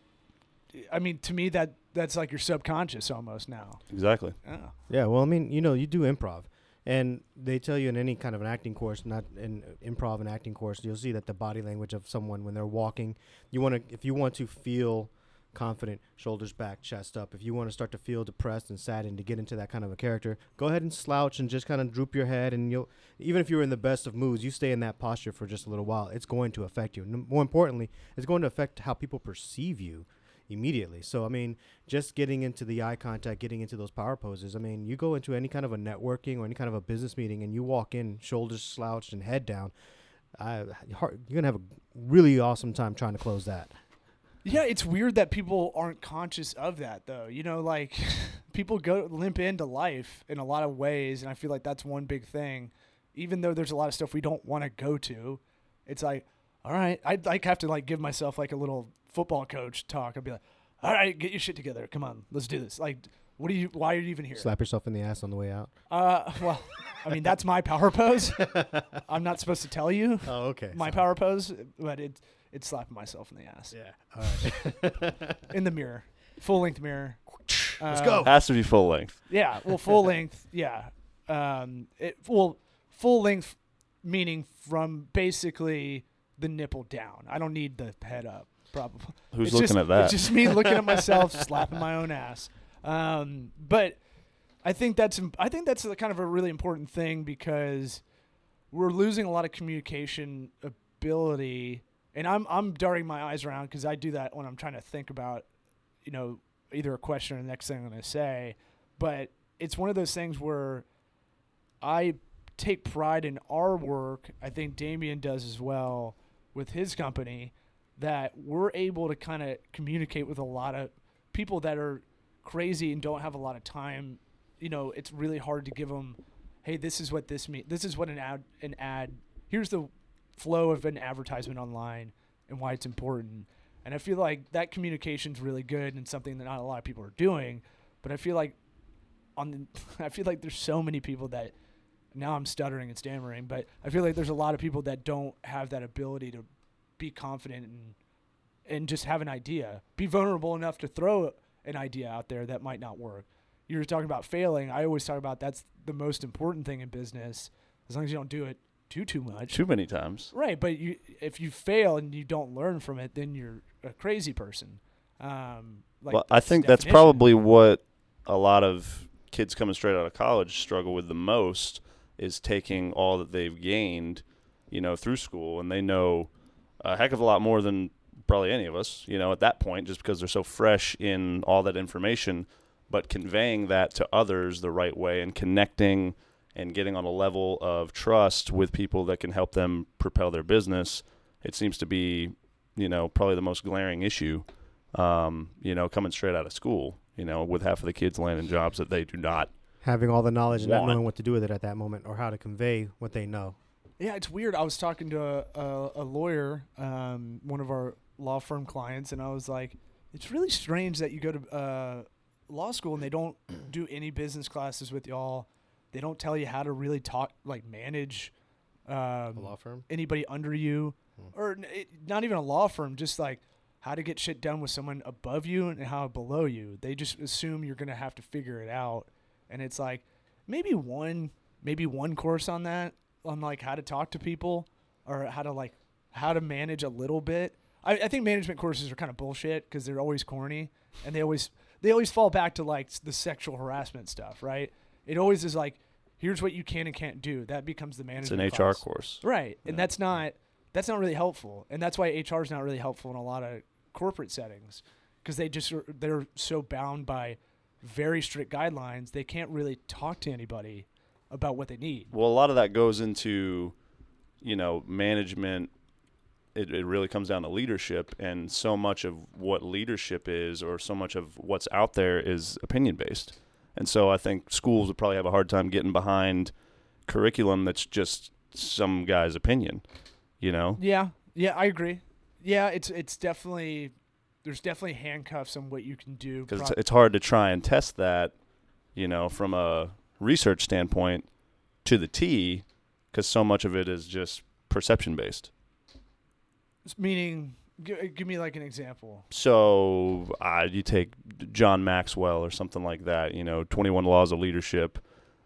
[SPEAKER 1] I mean, to me that that's like your subconscious almost now.
[SPEAKER 3] exactly.
[SPEAKER 1] Oh.
[SPEAKER 2] Yeah, well, I mean, you know, you do improv, and they tell you in any kind of an acting course, not in uh, improv and acting course, you'll see that the body language of someone when they're walking, you want to, if you want to feel confident, shoulders back, chest up. If you want to start to feel depressed and sad and to get into that kind of a character, go ahead and slouch and just kind of droop your head, and you'll, even if you're in the best of moods, you stay in that posture for just a little while. It's going to affect you. N- more importantly, it's going to affect how people perceive you immediately. So I mean, just getting into the eye contact, getting into those power poses. I mean, you go into any kind of a networking or any kind of a business meeting, and you walk in shoulders slouched and head down. I, you're gonna have a really awesome time trying to close that.
[SPEAKER 1] Yeah, it's weird that people aren't conscious of that though. You know, like people go limp into life in a lot of ways and I feel like that's one big thing. Even though there's a lot of stuff we don't want to go to, it's like, all right, I'd like have to like give myself like a little football coach talk. I'd be like, all right, get your shit together. Come on, let's do this. Like, what are you? Why are you even here?
[SPEAKER 2] Slap yourself in the ass on the way out.
[SPEAKER 1] Uh, well, I mean that's my power pose. I'm not supposed to tell you
[SPEAKER 2] Oh, okay.
[SPEAKER 1] my power pose, but it it's slapping myself in the ass
[SPEAKER 2] Yeah. All right.
[SPEAKER 1] in the mirror, full length mirror.
[SPEAKER 2] Let's
[SPEAKER 1] Uh,
[SPEAKER 2] go.
[SPEAKER 3] Has to be full length.
[SPEAKER 1] Yeah, well, full length. Yeah, um, it well, full length meaning from basically the nipple down. I don't need the head up. Probably.
[SPEAKER 3] Who's
[SPEAKER 1] It's
[SPEAKER 3] looking
[SPEAKER 1] just-
[SPEAKER 3] at that?
[SPEAKER 1] It's just me looking at myself, slapping my own ass. Um, but I think that's I think that's a kind of a really important thing because we're losing a lot of communication ability, and I'm I'm darting my eyes around because I do that when I'm trying to think about, you know, either a question or the next thing I'm going to say. But it's one of those things where I take pride in our work. I think Damien does as well with his company that we're able to kind of communicate with a lot of people that are crazy and don't have a lot of time. You know, it's really hard to give them, hey, this is what this means. This is what an ad, an ad. Here's the flow of an advertisement online and why it's important. And I feel like that communication's really good and something that not a lot of people are doing. But I feel like on the, I feel like there's so many people that now I'm stuttering and stammering, but I feel like there's a lot of people that don't have that ability to be confident and and just have an idea, be vulnerable enough to throw an idea out there that might not work. You were talking about failing. I always talk about that's the most important thing in business, as long as you don't do it too too much.
[SPEAKER 3] Too many times.
[SPEAKER 1] Right, but you if you fail and you don't learn from it, then you're a crazy person. Um, like
[SPEAKER 3] well, I think that's probably what a lot of kids coming straight out of college struggle with the most is taking all that they've gained, you know, through school, and they know a heck of a lot more than probably any of us, you know, at that point, just because they're so fresh in all that information, but conveying that to others the right way and connecting and getting on a level of trust with people that can help them propel their business it seems to be, you know, probably the most glaring issue. Um, you know, coming straight out of school, you know, with half of the kids landing jobs that they do not.
[SPEAKER 2] Having all the knowledge and not
[SPEAKER 3] Want.
[SPEAKER 2] knowing what to do with it at that moment or how to convey what they know.
[SPEAKER 1] Yeah, it's weird. I was talking to a, a, a lawyer, um, one of our law firm clients, and I was like, it's really strange that you go to uh, law school and they don't do any business classes with y'all. They don't tell you how to really talk, like manage um,
[SPEAKER 2] A law firm.
[SPEAKER 1] anybody under you,
[SPEAKER 2] Hmm.
[SPEAKER 1] or n- it, not even a law firm, just like how to get shit done with someone above you and how below you. They just assume you're gonna have to figure it out, and it's like maybe one, maybe one course on that, on like how to talk to people or how to like how to manage a little bit. I, I think management courses are kind of bullshit because they're always corny and they always they always fall back to like the sexual harassment stuff, right? It always is like, here's what you can and can't do. That becomes the management.
[SPEAKER 3] It's an HR course.
[SPEAKER 1] Right. And
[SPEAKER 3] Yeah.
[SPEAKER 1] that's not that's not really helpful. And that's why HR is not really helpful in a lot of corporate settings because they just are- they're so bound by very strict guidelines, they can't really talk to anybody about what they need.
[SPEAKER 3] Well, a lot of that goes into, you know, management. It, it really comes down to leadership, and so much of what leadership is, or so much of what's out there, is opinion based. And so I think schools would probably have a hard time getting behind curriculum that's just some guy's opinion. You know,
[SPEAKER 1] Yeah. Yeah, I agree. Yeah, it's it's definitely there's definitely handcuffs on what you can do.
[SPEAKER 3] because it's, it's hard to try and test that, you know, from a research standpoint to the T, because so much of it is just perception based.
[SPEAKER 1] meaning g- give me like an example.
[SPEAKER 3] So uh, you take John Maxwell or something like that. You know, Twenty One Laws of Leadership.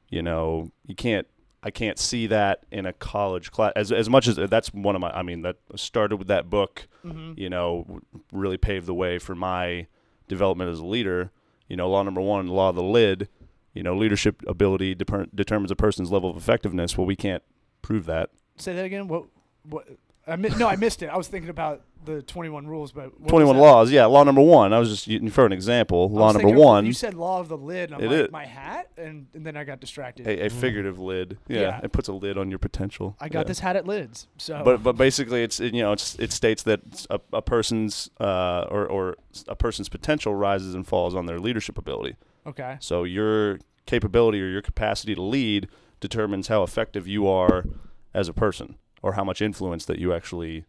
[SPEAKER 3] You know, you can't. I can't see that in a college class as as much as that's one of my. I mean, that started with that book.
[SPEAKER 1] Mm-hmm.
[SPEAKER 3] You know, really paved the way for my development as a leader. You know, law number one, law of the lid. You know, leadership ability deper- determines a person's level of effectiveness. Well, we can't prove that.
[SPEAKER 1] Say that again. What what I mi- no, I missed it. I was thinking about the 21 rules, but what was
[SPEAKER 3] 21
[SPEAKER 1] that?
[SPEAKER 3] laws. Yeah, law number one. I was just for an example.
[SPEAKER 1] I
[SPEAKER 3] Law
[SPEAKER 1] was
[SPEAKER 3] number
[SPEAKER 1] thinking of-
[SPEAKER 3] one.
[SPEAKER 1] You said law of the lid. And I'm
[SPEAKER 3] It
[SPEAKER 1] like
[SPEAKER 3] is.
[SPEAKER 1] my hat, and, and then I got distracted.
[SPEAKER 3] a, a figurative lid. Yeah,
[SPEAKER 1] Yeah.
[SPEAKER 3] it puts a lid on your potential.
[SPEAKER 1] I got
[SPEAKER 3] Yeah.
[SPEAKER 1] this hat at lids. So
[SPEAKER 3] But but basically, it's it, you know it's, it states that a, a person's uh, or or a person's potential rises and falls on their leadership ability.
[SPEAKER 1] okay,
[SPEAKER 3] So your capability or your capacity to lead determines how effective you are as a person, or how much influence that you actually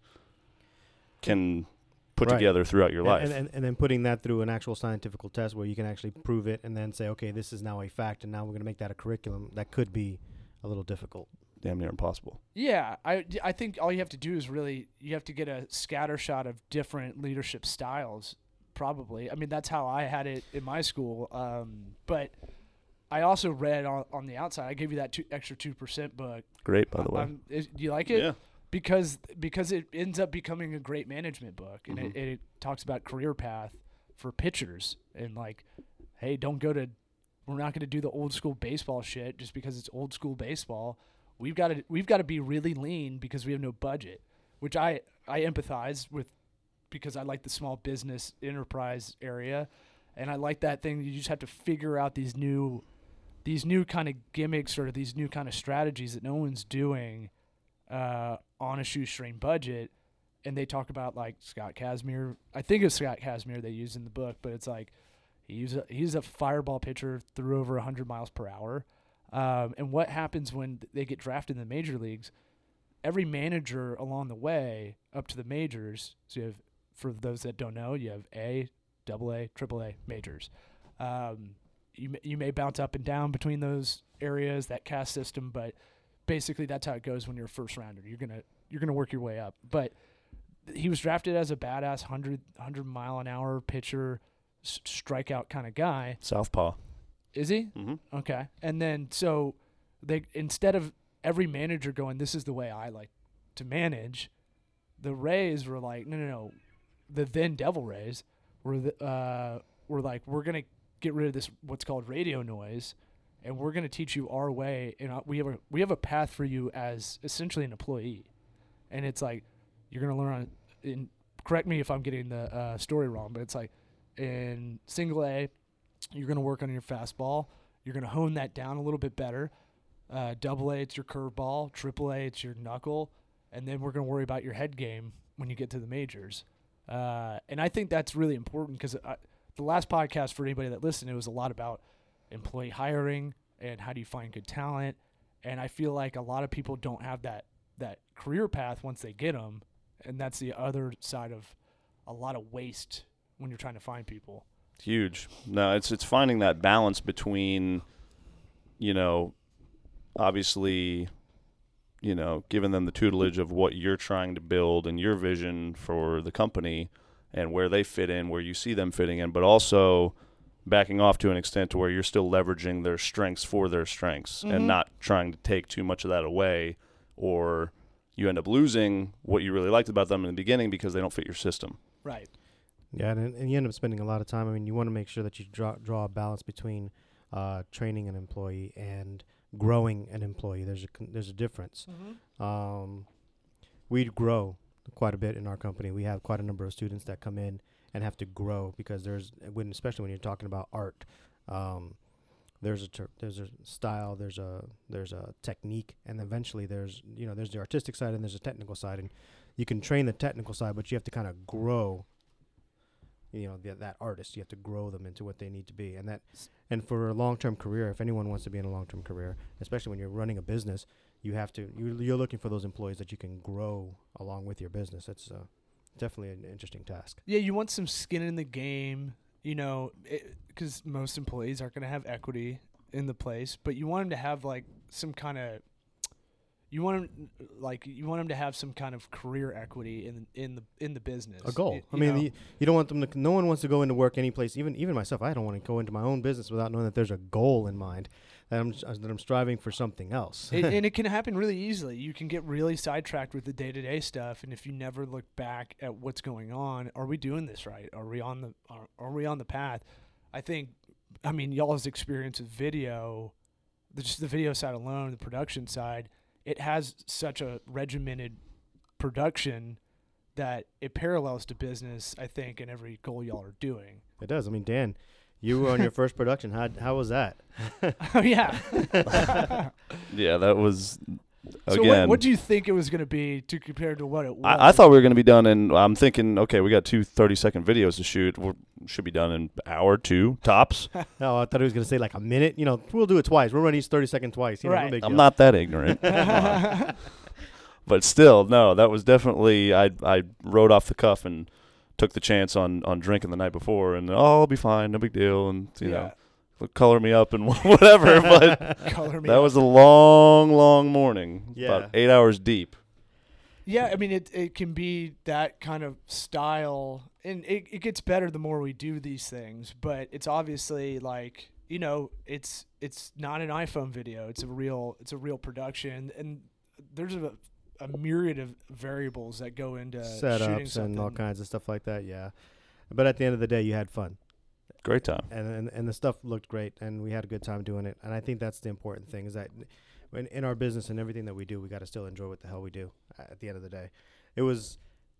[SPEAKER 3] can put
[SPEAKER 2] Right.
[SPEAKER 3] together throughout your
[SPEAKER 2] And-
[SPEAKER 3] life.
[SPEAKER 2] And, and, and then putting that through an actual scientific test where you can actually prove it and then say, okay, this is now a fact, and now we're going to make that a curriculum. That could be a little difficult.
[SPEAKER 3] Damn near impossible.
[SPEAKER 1] yeah, I I think all you have to do is really you have to get a scatter shot of different leadership styles. Probably, I mean that's how I had it in my school. Um, but I also read on, on the outside. I gave you that two, extra two percent book.
[SPEAKER 3] Great, by the way.
[SPEAKER 1] Um, is, do you like it?
[SPEAKER 3] yeah.
[SPEAKER 1] because because it ends up becoming a great management book and
[SPEAKER 3] Mhm.
[SPEAKER 1] it, it talks about career path for pitchers and like hey don't go to we're not going to do the old school baseball shit just because it's old school baseball we've got to we've got to be really lean because we have no budget which i i empathize with because i like the small business enterprise area and i like that thing you just have to figure out these new these new kind of gimmicks or these new kind of strategies that no one's doing uh, on a shoestring budget, and they talk about like Scott Kazmir. I think it's Scott Kazmir they use in the book, but it's like he's a, he's a fireball pitcher, threw over 100 miles per hour. Um, and what happens when they get drafted in the major leagues? Every manager along the way up to the majors. So you have, for those that don't know, you have A, Double A, Triple A majors. Um, you may, you may bounce up and down between those areas, that caste system, but basically that's how it goes when you're a first rounder. You're gonna you're gonna work your way up. But he was drafted as a badass 100, 100 mile an hour pitcher, s- strikeout kind of guy.
[SPEAKER 3] Southpaw.
[SPEAKER 1] Is he?
[SPEAKER 3] hmm
[SPEAKER 1] Okay. And then so they instead of every manager going, "This is the way I like to manage," the Rays were like, "No, no, no." The then Devil Rays were the, uh, were like, "We're gonna get rid of this what's called radio noise, and we're gonna teach you our way, and we have a we have a path for you as essentially an employee." And it's like you're gonna learn on. Correct me if I'm getting the uh, story wrong, but it's like in single A, you're going to work on your fastball. You're going to hone that down a little bit better. Uh, double A, it's your curveball. Triple A, it's your knuckle. and then we're going to worry about your head game when you get to the majors. Uh, and I think that's really important because the last podcast for anybody that listened, it was a lot about employee hiring and how do you find good talent. And I feel like a lot of people don't have that that career path once they get them, and that's the other side of a lot of waste when you're trying to find people.
[SPEAKER 3] Huge. No, it's it's finding that balance between, you know, obviously, you know, giving them the tutelage of what you're trying to build and your vision for the company and where they fit in, where you see them fitting in, but also backing off to an extent to where you're still leveraging their strengths for their strengths mm-hmm. and not trying to take too much of that away or you end up losing what you really liked about them in the beginning because they don't fit your system.
[SPEAKER 1] Right.
[SPEAKER 2] Yeah, and, and you end up spending a lot of time. I mean, you want to make sure that you draw draw a balance between uh, training an employee and growing an employee. There's a there's a difference. Mm-hmm. Um, we grow quite a bit in our company. We have quite a number of students that come in and have to grow because there's when especially when you're talking about art. Um, there's a ter- there's a style, there's a there's a technique, and eventually there's you know there's the artistic side and there's a technical side, and you can train the technical side, but you have to kind of grow. You know the, that artist, you have to grow them into what they need to be, and that, and for a long-term career, if anyone wants to be in a long-term career, especially when you're running a business, you have to you, you're looking for those employees that you can grow along with your business. It's uh, definitely an interesting task.
[SPEAKER 1] Yeah, you want some skin in the game you know, because most employees aren't going to have equity in the place, but you want them to have like some kind of you want them like you want them to have some kind of career equity in in the in the business.
[SPEAKER 2] A goal. I mean, you, you, don't want them to. No one wants to go into work any place. Even even myself, I don't want to go into my own business without knowing that there's a goal in mind that I'm uh, that I'm striving for something else.
[SPEAKER 1] it, and it can happen really easily. You can get really sidetracked with the day to day stuff, and if you never look back at what's going on, are we doing this right? Are we on the are, are we on the path? I think. I mean, y'all's experience with video, just the video side alone, the production side it has such a regimented production that it parallels to business, I think, in every goal y'all are doing.
[SPEAKER 2] It does. I mean, Dan, you were on your first production. How how was that?
[SPEAKER 1] oh yeah.
[SPEAKER 3] yeah, that was
[SPEAKER 1] so
[SPEAKER 3] Again,
[SPEAKER 1] what, do you think it was going to be to compare to what it was?
[SPEAKER 3] I, I thought we were going to be done and I'm thinking, okay, we got two 30 second videos to shoot. We should be done in an hour, two tops.
[SPEAKER 2] no, I thought he was going to say like a minute. You know, we'll do it twice. We'll run each 30 second twice. You
[SPEAKER 1] right.
[SPEAKER 2] Know,
[SPEAKER 3] I'm not that ignorant. but still, no, that was definitely. I I wrote off the cuff and took the chance on on drinking the night before, and oh, I'll be fine, no big deal, and you yeah. know color me up and whatever. but that up. was a long, long morning. Yeah. About eight hours deep.
[SPEAKER 1] Yeah, I mean it. It can be that kind of style, and it, it gets better the more we do these things. But it's obviously like you know, it's it's not an iPhone video. It's a real it's a real production, and there's a a myriad of variables that go into
[SPEAKER 2] setups and all kinds of stuff like that. Yeah, but at the end of the day, you had fun.
[SPEAKER 3] Great time.
[SPEAKER 2] And, and and the stuff looked great, and we had a good time doing it. And I think that's the important thing is that in, in our business and everything that we do, we got to still enjoy what the hell we do. At the end of the day, it was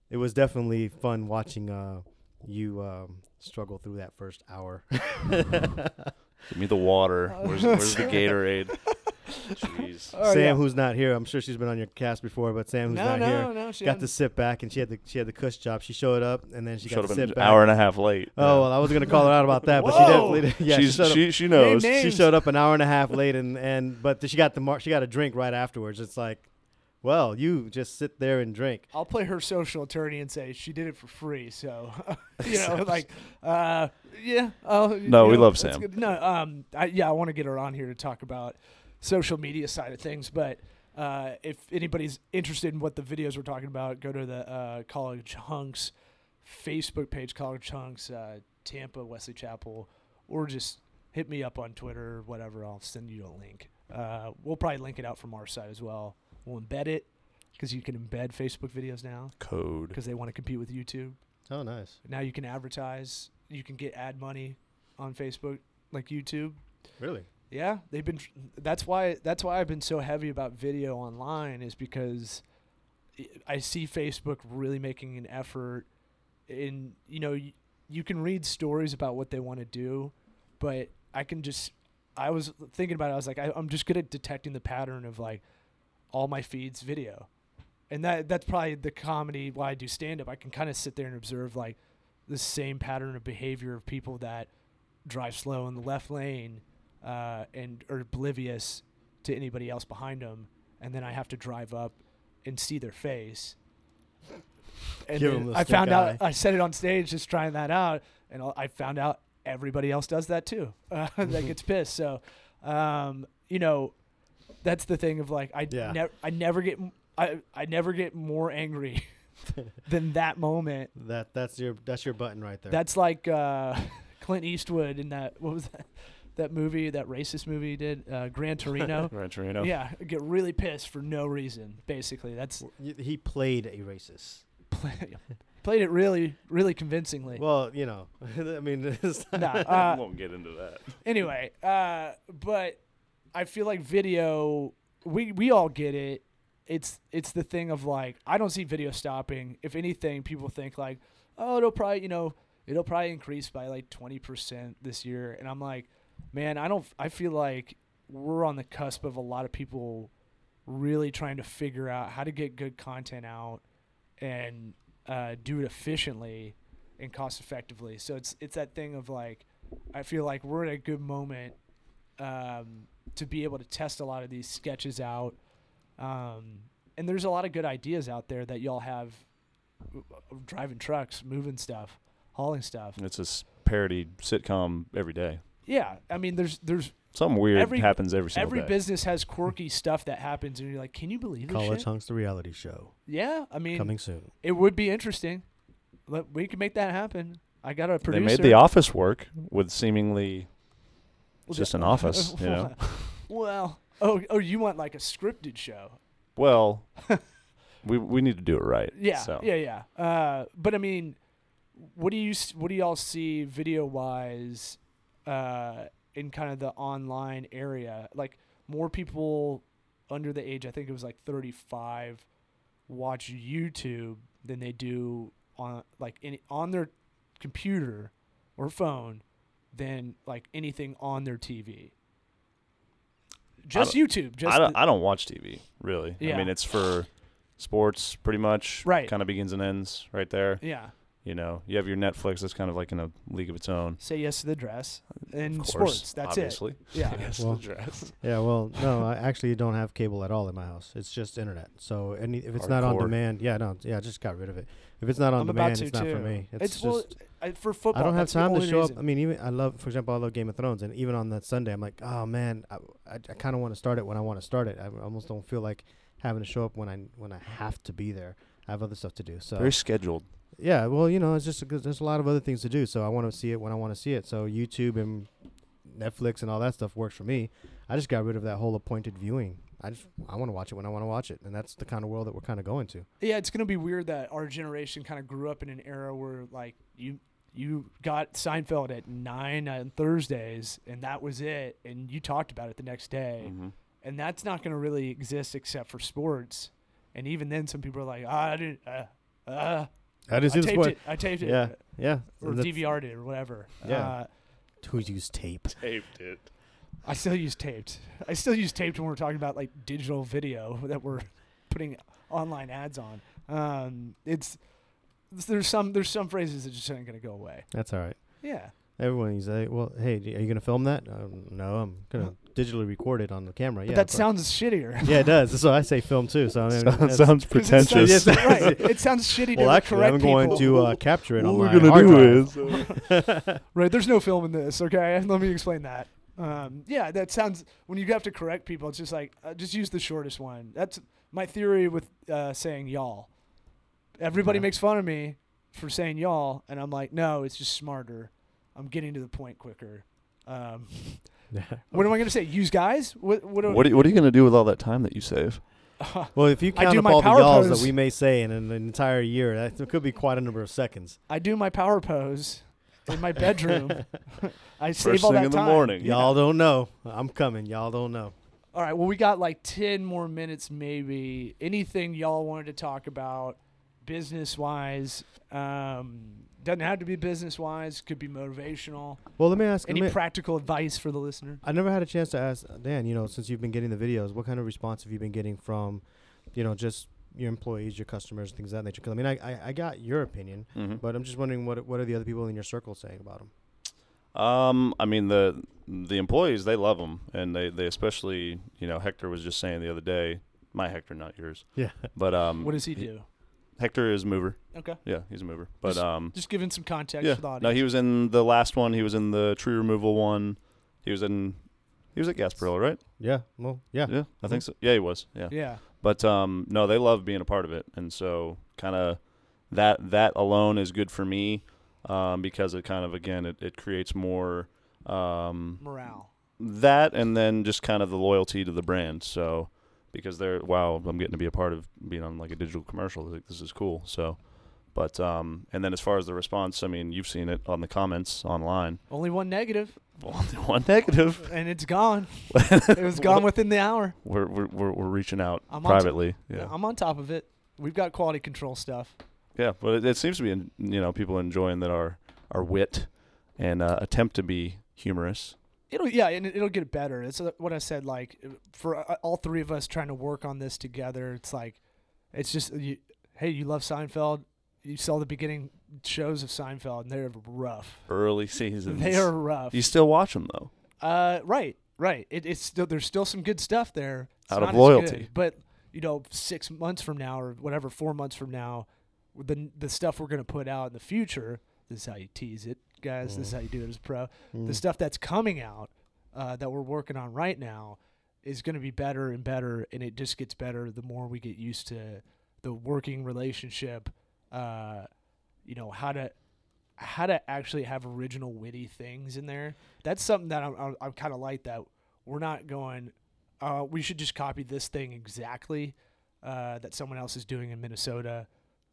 [SPEAKER 2] it was definitely fun watching uh, you um, struggle through that first hour.
[SPEAKER 3] Give me the water. Where's, where's the Gatorade?
[SPEAKER 2] Jeez. Oh, Sam, yeah. who's not here, I'm sure she's been on your cast before, but Sam, who's
[SPEAKER 1] no,
[SPEAKER 2] not
[SPEAKER 1] no,
[SPEAKER 2] here,
[SPEAKER 1] no,
[SPEAKER 2] got to sit back, and she had the she had the cush job. She showed up, and then she
[SPEAKER 3] showed
[SPEAKER 2] got
[SPEAKER 3] to
[SPEAKER 2] sit
[SPEAKER 3] an
[SPEAKER 2] back.
[SPEAKER 3] hour and a half late.
[SPEAKER 2] Oh yeah. well, I was gonna call her out about that, but she definitely yeah.
[SPEAKER 3] She's,
[SPEAKER 2] she,
[SPEAKER 3] she, she knows.
[SPEAKER 2] She showed up an hour and a half late, and and but she got the mar- she got a drink right afterwards. It's like. Well, you just sit there and drink.
[SPEAKER 1] I'll play her social attorney and say she did it for free. So, you know, like, uh, yeah.
[SPEAKER 3] no,
[SPEAKER 1] we
[SPEAKER 3] know, love Sam.
[SPEAKER 1] No, um, I, yeah, I want to get her on here to talk about social media side of things. But uh, if anybody's interested in what the videos we're talking about, go to the uh, College Hunks Facebook page, College Hunks uh, Tampa Wesley Chapel, or just hit me up on Twitter or whatever. I'll send you a link. Uh, we'll probably link it out from our side as well. We'll embed it because you can embed Facebook videos now.
[SPEAKER 3] Code.
[SPEAKER 1] Because they want to compete with YouTube.
[SPEAKER 2] Oh, nice.
[SPEAKER 1] Now you can advertise. You can get ad money on Facebook like YouTube.
[SPEAKER 2] Really?
[SPEAKER 1] Yeah, they've been. That's why. That's why I've been so heavy about video online is because I see Facebook really making an effort. In you know, you, can read stories about what they want to do, but I can just. I was thinking about it. I was like, I, I'm just good at detecting the pattern of like all my feeds video. and that that's probably the comedy why I do stand up. I can kind of sit there and observe like the same pattern of behavior of people that drive slow in the left lane uh, and are oblivious to anybody else behind them, and then I have to drive up and see their face. And
[SPEAKER 2] Give
[SPEAKER 1] then
[SPEAKER 2] 'em
[SPEAKER 1] I found out. I said it on stage just trying that out, and I- I found out everybody else does that too. Uh, that gets pissed. So, um, you know, that's the thing of like I
[SPEAKER 2] Yeah.
[SPEAKER 1] never I never get I I never get more angry than that moment.
[SPEAKER 2] That that's your that's your button right there.
[SPEAKER 1] That's like uh, Clint Eastwood in that what was that that movie that racist movie he did uh, Gran Torino.
[SPEAKER 3] Gran Torino.
[SPEAKER 1] Yeah, get really pissed for no reason. Basically, that's
[SPEAKER 2] Y- he played a racist.
[SPEAKER 1] play, played it really really convincingly.
[SPEAKER 2] Well, you know, I mean, it's not-
[SPEAKER 1] Nah,
[SPEAKER 3] I
[SPEAKER 1] uh,
[SPEAKER 3] won't get into that.
[SPEAKER 1] anyway, uh, but I feel like video. We we all get it. It's it's the thing of like I don't see video stopping. If anything, people think like, oh, it'll probably you know it'll probably increase by like twenty percent this year, and I'm like, man, I don't. I feel like we're on the cusp of a lot of people really trying to figure out how to get good content out and uh, do it efficiently and cost effectively. So it's it's that thing of like I feel like we're at a good moment um, to be able to test a lot of these sketches out. Um, and there's a lot of good ideas out there that y'all have driving trucks, moving stuff, hauling stuff.
[SPEAKER 3] It's a parody sitcom every day.
[SPEAKER 1] Yeah, I mean, there's there's
[SPEAKER 3] Something weird
[SPEAKER 1] Every-
[SPEAKER 3] happens every single
[SPEAKER 1] every
[SPEAKER 3] day.
[SPEAKER 1] business has quirky stuff that happens, and you're like, can you believe this
[SPEAKER 2] College
[SPEAKER 1] shit?
[SPEAKER 2] Hunks, the reality show,
[SPEAKER 1] Yeah, I mean,
[SPEAKER 2] coming soon.
[SPEAKER 1] it would be interesting. Let, we can make that happen. I got a producer.
[SPEAKER 3] they made The Office work with seemingly
[SPEAKER 1] Well,
[SPEAKER 3] just
[SPEAKER 1] the-
[SPEAKER 3] an office, you know.
[SPEAKER 1] well, oh, oh, you want like a scripted show?
[SPEAKER 3] Well, we we need to do it right.
[SPEAKER 1] Yeah,
[SPEAKER 3] So.
[SPEAKER 1] yeah, yeah. Uh, but I mean, what do you what do y'all see video wise uh, in kind of the online area? Like more people under the age, I think it was like 35, watch YouTube than they do on like any on their computer or phone than like anything on their TV. Just YouTube. Just
[SPEAKER 3] I don't,
[SPEAKER 1] the-
[SPEAKER 3] I don't watch TV really.
[SPEAKER 1] Yeah.
[SPEAKER 3] I mean, it's for sports, pretty much.
[SPEAKER 1] Right.
[SPEAKER 3] Kind of begins and ends right there.
[SPEAKER 1] yeah.
[SPEAKER 3] You know, you have your Netflix that's kind of like in a league of its own.
[SPEAKER 1] Say yes to the dress and
[SPEAKER 3] course,
[SPEAKER 1] sports. That's
[SPEAKER 3] obviously.
[SPEAKER 1] it. Yeah.
[SPEAKER 3] yes,
[SPEAKER 2] Well,
[SPEAKER 3] the dress.
[SPEAKER 2] Yeah, well, no, I actually don't have cable at all in my house. It's just internet. So any if it's not on demand, yeah, no, yeah, I just got rid of it. If it's not on
[SPEAKER 1] I'm about
[SPEAKER 2] demand,
[SPEAKER 1] to
[SPEAKER 2] it's not
[SPEAKER 1] too.
[SPEAKER 2] for me. It's,
[SPEAKER 1] It's,
[SPEAKER 2] just
[SPEAKER 1] well, I, for football.
[SPEAKER 2] I don't have time to
[SPEAKER 1] only
[SPEAKER 2] show up. I mean, even I love, for example, I love Game of Thrones, and even on that Sunday, I'm like, oh man, I, I, I kind of want to start it when I want to start it. I almost don't feel like having to show up when I when I have to be there. I have other stuff to do. So
[SPEAKER 3] Very scheduled.
[SPEAKER 2] Yeah, well, you know, it's just because there's a lot of other things to do. So I want to see it when I want to see it. So YouTube and Netflix and all that stuff works for me. I just got rid of that whole appointed viewing. I just I want to watch it when I want to watch it, and that's the kind of world that we're kind of going to.
[SPEAKER 1] yeah, it's gonna be weird that our generation kind of grew up in an era where like you you got Seinfeld at nine on Thursdays and that was it, and you talked about it the next day,
[SPEAKER 3] Mhm.
[SPEAKER 1] and that's not gonna really exist except for sports. And even then, some people are like, ah, I didn't. Uh, uh,
[SPEAKER 2] I
[SPEAKER 1] I
[SPEAKER 2] didn't
[SPEAKER 1] taped it. I taped it.
[SPEAKER 2] Yeah, yeah.
[SPEAKER 1] Or
[SPEAKER 2] And
[SPEAKER 1] DVR'd it or whatever.
[SPEAKER 2] Yeah.
[SPEAKER 1] Uh,
[SPEAKER 2] Who used tape?
[SPEAKER 3] Taped it.
[SPEAKER 1] I still use taped. I still use taped when we're talking about like digital video that we're putting online ads on. Um, it's there's some there's some phrases that just aren't gonna go away.
[SPEAKER 2] That's all right.
[SPEAKER 1] Yeah.
[SPEAKER 2] Everyone, he's like, well, hey, are you gonna film that? Um, no, I'm gonna digitally record it on the camera.
[SPEAKER 1] But
[SPEAKER 2] yeah,
[SPEAKER 1] that sounds shittier.
[SPEAKER 2] Yeah, it does. So I say film too. So I mean,
[SPEAKER 3] Sounds, sounds
[SPEAKER 1] 'Cause it sounds-
[SPEAKER 3] pretentious.
[SPEAKER 1] Right. It sounds shitty
[SPEAKER 2] well,
[SPEAKER 1] to
[SPEAKER 2] actually,
[SPEAKER 1] correct
[SPEAKER 2] I'm going
[SPEAKER 1] people.
[SPEAKER 2] to uh, capture it
[SPEAKER 3] What we're
[SPEAKER 2] my
[SPEAKER 3] gonna do
[SPEAKER 2] drive.
[SPEAKER 3] is
[SPEAKER 1] Right. There's no film in this. Okay. Let me explain that. Um, yeah, that sounds when you have to correct people. It's just like uh, just use the shortest one. That's my theory with uh, saying y'all. Everybody
[SPEAKER 2] Yeah.
[SPEAKER 1] makes fun of me for saying y'all, and I'm like, no, it's just smarter. I'm getting to the point quicker. Um, what am I gonna say? Use guys? What? What? do-
[SPEAKER 3] what, are, what are you gonna do with all that time that you save?
[SPEAKER 2] well, if you
[SPEAKER 1] I
[SPEAKER 2] count
[SPEAKER 1] do
[SPEAKER 2] up
[SPEAKER 1] my
[SPEAKER 2] all the
[SPEAKER 1] power
[SPEAKER 2] y'alls
[SPEAKER 1] pose.
[SPEAKER 2] that we may say in an entire year, that there could be quite a number of seconds.
[SPEAKER 1] I do my power pose in my bedroom. I save
[SPEAKER 3] First
[SPEAKER 1] all
[SPEAKER 3] thing
[SPEAKER 1] that
[SPEAKER 3] in the
[SPEAKER 1] time.
[SPEAKER 3] morning.
[SPEAKER 1] Yeah.
[SPEAKER 2] Y'all don't know. I'm coming. Y'all don't know.
[SPEAKER 1] All right. Well, we got like 10 more minutes, maybe. Anything y'all wanted to talk about business wise? Um, doesn't have to be business wise, could be motivational.
[SPEAKER 2] Well, let me ask.
[SPEAKER 1] Any
[SPEAKER 2] me-
[SPEAKER 1] practical advice for the listener?
[SPEAKER 2] I never had a chance to ask Dan. You know, since you've been getting the videos, what kind of response have you been getting from, you know, just your employees, your customers, things of that nature? 'Cause I mean, I, I I got your opinion,
[SPEAKER 3] Mhm.
[SPEAKER 2] but I'm just wondering what what are the other people in your circle saying about them?
[SPEAKER 3] Um, I mean the the employees they love them, and they they especially you know Hector was just saying the other day, my Hector, not yours,
[SPEAKER 2] Yeah.
[SPEAKER 3] but um,
[SPEAKER 1] What does he do?
[SPEAKER 3] Hector is a mover.
[SPEAKER 1] Okay.
[SPEAKER 3] Yeah, he's a mover. But
[SPEAKER 1] Just-
[SPEAKER 3] um,
[SPEAKER 1] Just giving some context
[SPEAKER 3] yeah,
[SPEAKER 1] for the audience.
[SPEAKER 3] no, he was in the last one. He was in the tree removal one. He was in. He was at Gasparilla, right?
[SPEAKER 2] Yeah. Well, yeah.
[SPEAKER 3] Yeah, I think so. Yeah, he was. Yeah.
[SPEAKER 1] yeah.
[SPEAKER 3] But um, no, they love being a part of it, and so kind of that that alone is good for me um, because it kind of again it, it creates more um,
[SPEAKER 1] Morale.
[SPEAKER 3] that, and then just kind of the loyalty to the brand. So because they're wow, I'm getting to be a part of being on like a digital commercial. Like, this is cool. So, but um, and then as far as the response, I mean, you've seen it on the comments online.
[SPEAKER 1] Only one negative.
[SPEAKER 3] One negative.
[SPEAKER 1] and it's gone. it was gone within the hour.
[SPEAKER 3] We're we're we're, we're reaching out
[SPEAKER 1] I'm
[SPEAKER 3] privately. yeah.
[SPEAKER 1] I'm on top of it. We've got quality control stuff.
[SPEAKER 3] Yeah, but it, it seems to be you know people enjoying that our our wit and uh, attempt to be humorous.
[SPEAKER 1] It'll yeah, and it- it'll get better. It's what I said. Like for uh, all three of us trying to work on this together, it's like it's just you, hey, you love Seinfeld. You saw the beginning shows of Seinfeld, and they're rough.
[SPEAKER 3] Early seasons.
[SPEAKER 1] They are rough.
[SPEAKER 3] You still watch them though.
[SPEAKER 1] Uh, right, right. It, it's still there's still some good stuff there. It's
[SPEAKER 3] Out of loyalty.
[SPEAKER 1] good, but you know, six months from now or whatever, four months from now, the the stuff we're gonna put out in the future. This is how you tease it, guys. This is how you do it as a pro.
[SPEAKER 2] Mm.
[SPEAKER 1] The stuff that's coming out uh, that we're working on right now is going to be better and better, and it just gets better the more we get used to the working relationship. Uh, you know how to how to actually have original witty things in there. That's something that I'm, I'm, I'm kind of like that. We're not going. Uh, we should just copy this thing exactly uh, that someone else is doing in Minnesota.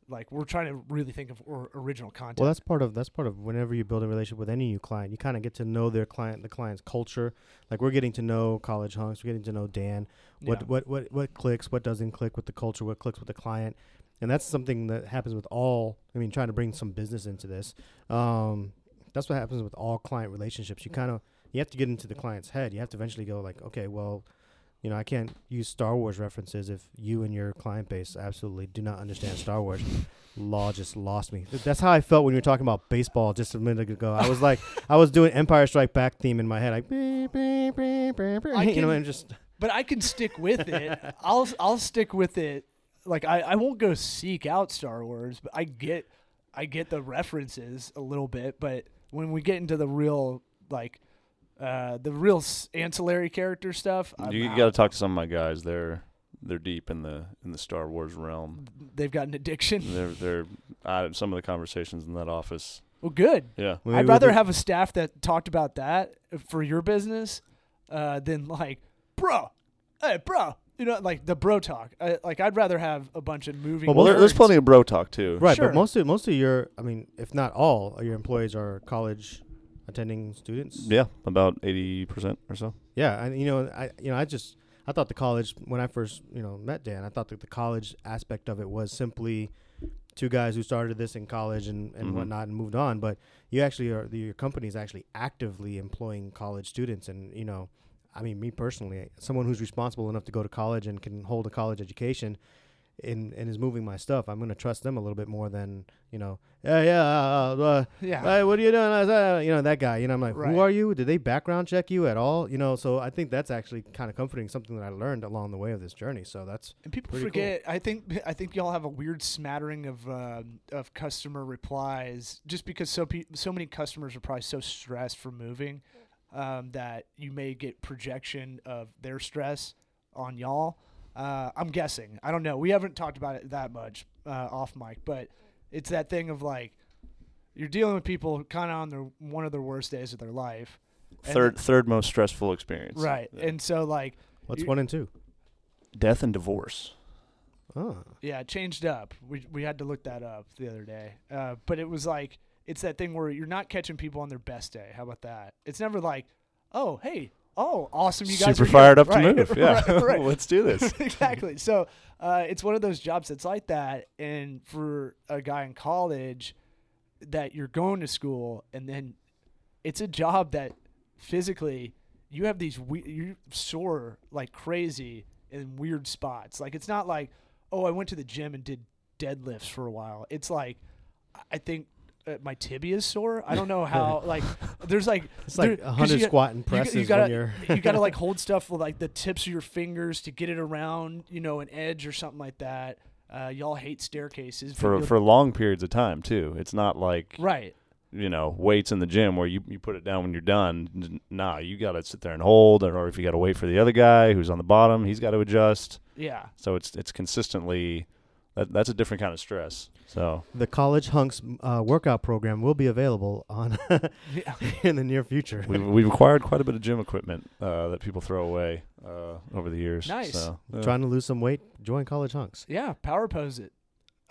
[SPEAKER 1] Like we're trying to really think of or, original content.
[SPEAKER 2] Well, that's part of that's part of whenever you build a relationship with any new client, you kind of get to know their client, the client's culture. Like we're getting to know College Hunks, we're getting to know Dan. What
[SPEAKER 1] Yeah.
[SPEAKER 2] what what what clicks, what doesn't click with the culture, what clicks with the client, and that's something that happens with all. I mean, trying to bring some business into this. Um, that's what happens with all client relationships. You kind of you have to get into the client's head. You have to eventually go like, okay, well, you know, I can't use Star Wars references if you and your client base absolutely do not understand Star Wars. Law just lost me. That's how I felt when you were talking about baseball just a minute ago. I was like, I was doing Empire Strike Back theme in my head, like, beep, beep, beep, beep, beep,
[SPEAKER 1] I
[SPEAKER 2] you know,
[SPEAKER 1] can-
[SPEAKER 2] and just
[SPEAKER 1] but I can stick with it. I'll I'll stick with it. Like I, I won't go seek out Star Wars, but I get I get the references a little bit. But when we get into the real like uh, the real s- ancillary character stuff, I'm
[SPEAKER 3] you
[SPEAKER 1] out.
[SPEAKER 3] got to talk to some of my guys. They're they're deep in the in the Star Wars realm.
[SPEAKER 1] they've got an addiction.
[SPEAKER 3] They're they're uh, some of the conversations in that office.
[SPEAKER 1] Well, good.
[SPEAKER 3] Yeah,
[SPEAKER 2] Maybe
[SPEAKER 1] I'd
[SPEAKER 2] we'll
[SPEAKER 1] rather
[SPEAKER 2] do-
[SPEAKER 1] have a staff that talked about that for your business uh, than like, bro, hey, bro. You know, like the bro talk. I, like I'd rather have a bunch of moving.
[SPEAKER 3] well, there, there's
[SPEAKER 1] nerds.
[SPEAKER 3] plenty of bro talk too.
[SPEAKER 2] right.
[SPEAKER 1] Sure.
[SPEAKER 2] But most of most of your, I mean, if not all, of your employees are college attending students.
[SPEAKER 3] Yeah, about eighty percent or so.
[SPEAKER 2] Yeah, and you know, I you know, I just I thought the college when I first you know met Dan, I thought that the college aspect of it was simply two guys who started this in college and and
[SPEAKER 3] Mhm.
[SPEAKER 2] whatnot and moved on. But you actually are the, your company is actually actively employing college students, and you know, I mean, me personally, someone who's responsible enough to go to college and can hold a college education. And, and is moving my stuff. I'm gonna trust them a little bit more than you know. Yeah, yeah. Uh, uh,
[SPEAKER 1] Yeah.
[SPEAKER 2] Hey, what are you doing? Uh, You know that guy. You know, I'm like,
[SPEAKER 1] Right.
[SPEAKER 2] who are you? Did they background check you at all? You know, so I think that's actually kind of comforting. Something that I learned along the way of this journey. So that's
[SPEAKER 1] And people
[SPEAKER 2] Pretty cool.
[SPEAKER 1] forget. I think I think y'all have a weird smattering of um of customer replies, just because so pe- so many customers are probably so stressed from moving um, that you may get projection of their stress on y'all. Uh, I'm guessing. I don't know. We haven't talked about it that much uh, off mic, but it's that thing of like you're dealing with people kind of on their one of their worst days of their life. And
[SPEAKER 3] Third third most stressful experience.
[SPEAKER 1] right?
[SPEAKER 3] Yeah.
[SPEAKER 1] And so like
[SPEAKER 2] what's one and two.
[SPEAKER 3] death and divorce.
[SPEAKER 2] Oh,
[SPEAKER 1] Yeah, it changed up. We we had to look that up the other day. Uh, but it was like it's that thing where you're not catching people on their best day. How about that? It's never like, oh hey, oh awesome, you guys
[SPEAKER 3] Super
[SPEAKER 1] are here."
[SPEAKER 3] fired up
[SPEAKER 1] Right,
[SPEAKER 3] to move. Yeah,
[SPEAKER 1] right, right.
[SPEAKER 3] let's do this.
[SPEAKER 1] exactly. So uh, it's one of those jobs that's like that. And for a guy in college, that you're going to school and then it's a job that physically you have these we- you sore like crazy in weird spots. Like it's not like oh, I went to the gym and did deadlifts for a while. It's like, I think uh, my tibia is sore. I don't know how. like, there's like
[SPEAKER 2] It's like
[SPEAKER 1] there-
[SPEAKER 2] a
[SPEAKER 1] 'cause
[SPEAKER 2] hundred
[SPEAKER 1] you got-
[SPEAKER 2] squat and
[SPEAKER 1] you,
[SPEAKER 2] presses
[SPEAKER 1] got- you gotta
[SPEAKER 2] when you're.
[SPEAKER 1] you gotta like hold stuff with like the tips of your fingers to get it around, you know, an edge or something like that. Uh, y'all hate staircases
[SPEAKER 3] for for long periods of time too. It's not like
[SPEAKER 1] right.
[SPEAKER 3] you know weights in the gym where you, you put it down when you're done. Nah, you got to sit there and hold, or if you got to wait for the other guy who's on the bottom, he's got to adjust.
[SPEAKER 1] Yeah.
[SPEAKER 3] So it's it's consistently that that's a different kind of stress. So
[SPEAKER 2] The College Hunks uh, workout program will be available on in the near future.
[SPEAKER 3] we've we've acquired quite a bit of gym equipment uh, that people throw away uh, over the years.
[SPEAKER 1] Nice.
[SPEAKER 3] So, yeah.
[SPEAKER 2] Trying to lose some weight? Join College Hunks.
[SPEAKER 1] Yeah. Power pose it.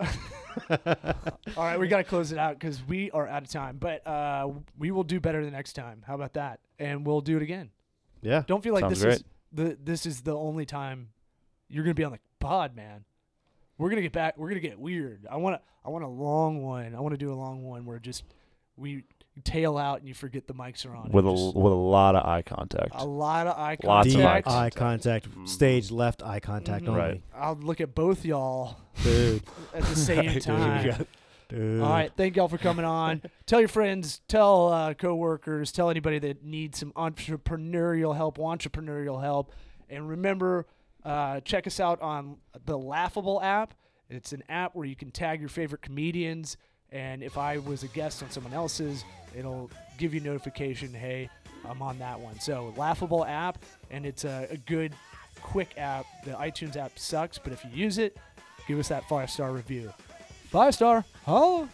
[SPEAKER 1] All right, we got to close it out because we are out of time. But uh, we will do better the next time. How about that? And we'll do it again.
[SPEAKER 2] Yeah.
[SPEAKER 1] Don't feel like
[SPEAKER 3] Sounds
[SPEAKER 1] this is the this is the only time you're gonna be on the pod, man. We're gonna get back. We're gonna get weird. I want to. I want a long one. I want to do a long one where just we tail out and you forget the mics are on.
[SPEAKER 3] with a
[SPEAKER 1] just
[SPEAKER 3] with a lot of eye contact.
[SPEAKER 1] a lot of eye
[SPEAKER 3] Lots of
[SPEAKER 2] Deep
[SPEAKER 1] contact.
[SPEAKER 3] eye
[SPEAKER 2] eye contact,
[SPEAKER 3] Mhm.
[SPEAKER 2] stage left eye contact
[SPEAKER 1] Mhm.
[SPEAKER 2] only.
[SPEAKER 3] Right.
[SPEAKER 1] I'll look at both y'all
[SPEAKER 2] Dude.
[SPEAKER 1] at the same time.
[SPEAKER 2] Dude.
[SPEAKER 1] All right, thank y'all for coming on. tell your friends, tell uh, coworkers, tell anybody that needs some entrepreneurial help, entrepreneurial help, and remember, uh, check us out on the Laughable app. It's an app where you can tag your favorite comedians, and if I was a guest on someone else's, it'll give you notification. Hey, I'm on that one. So Laughable app, and it's a, a good, quick app. The iTunes app sucks, but if you use it, give us that five star review. Five star. Holla.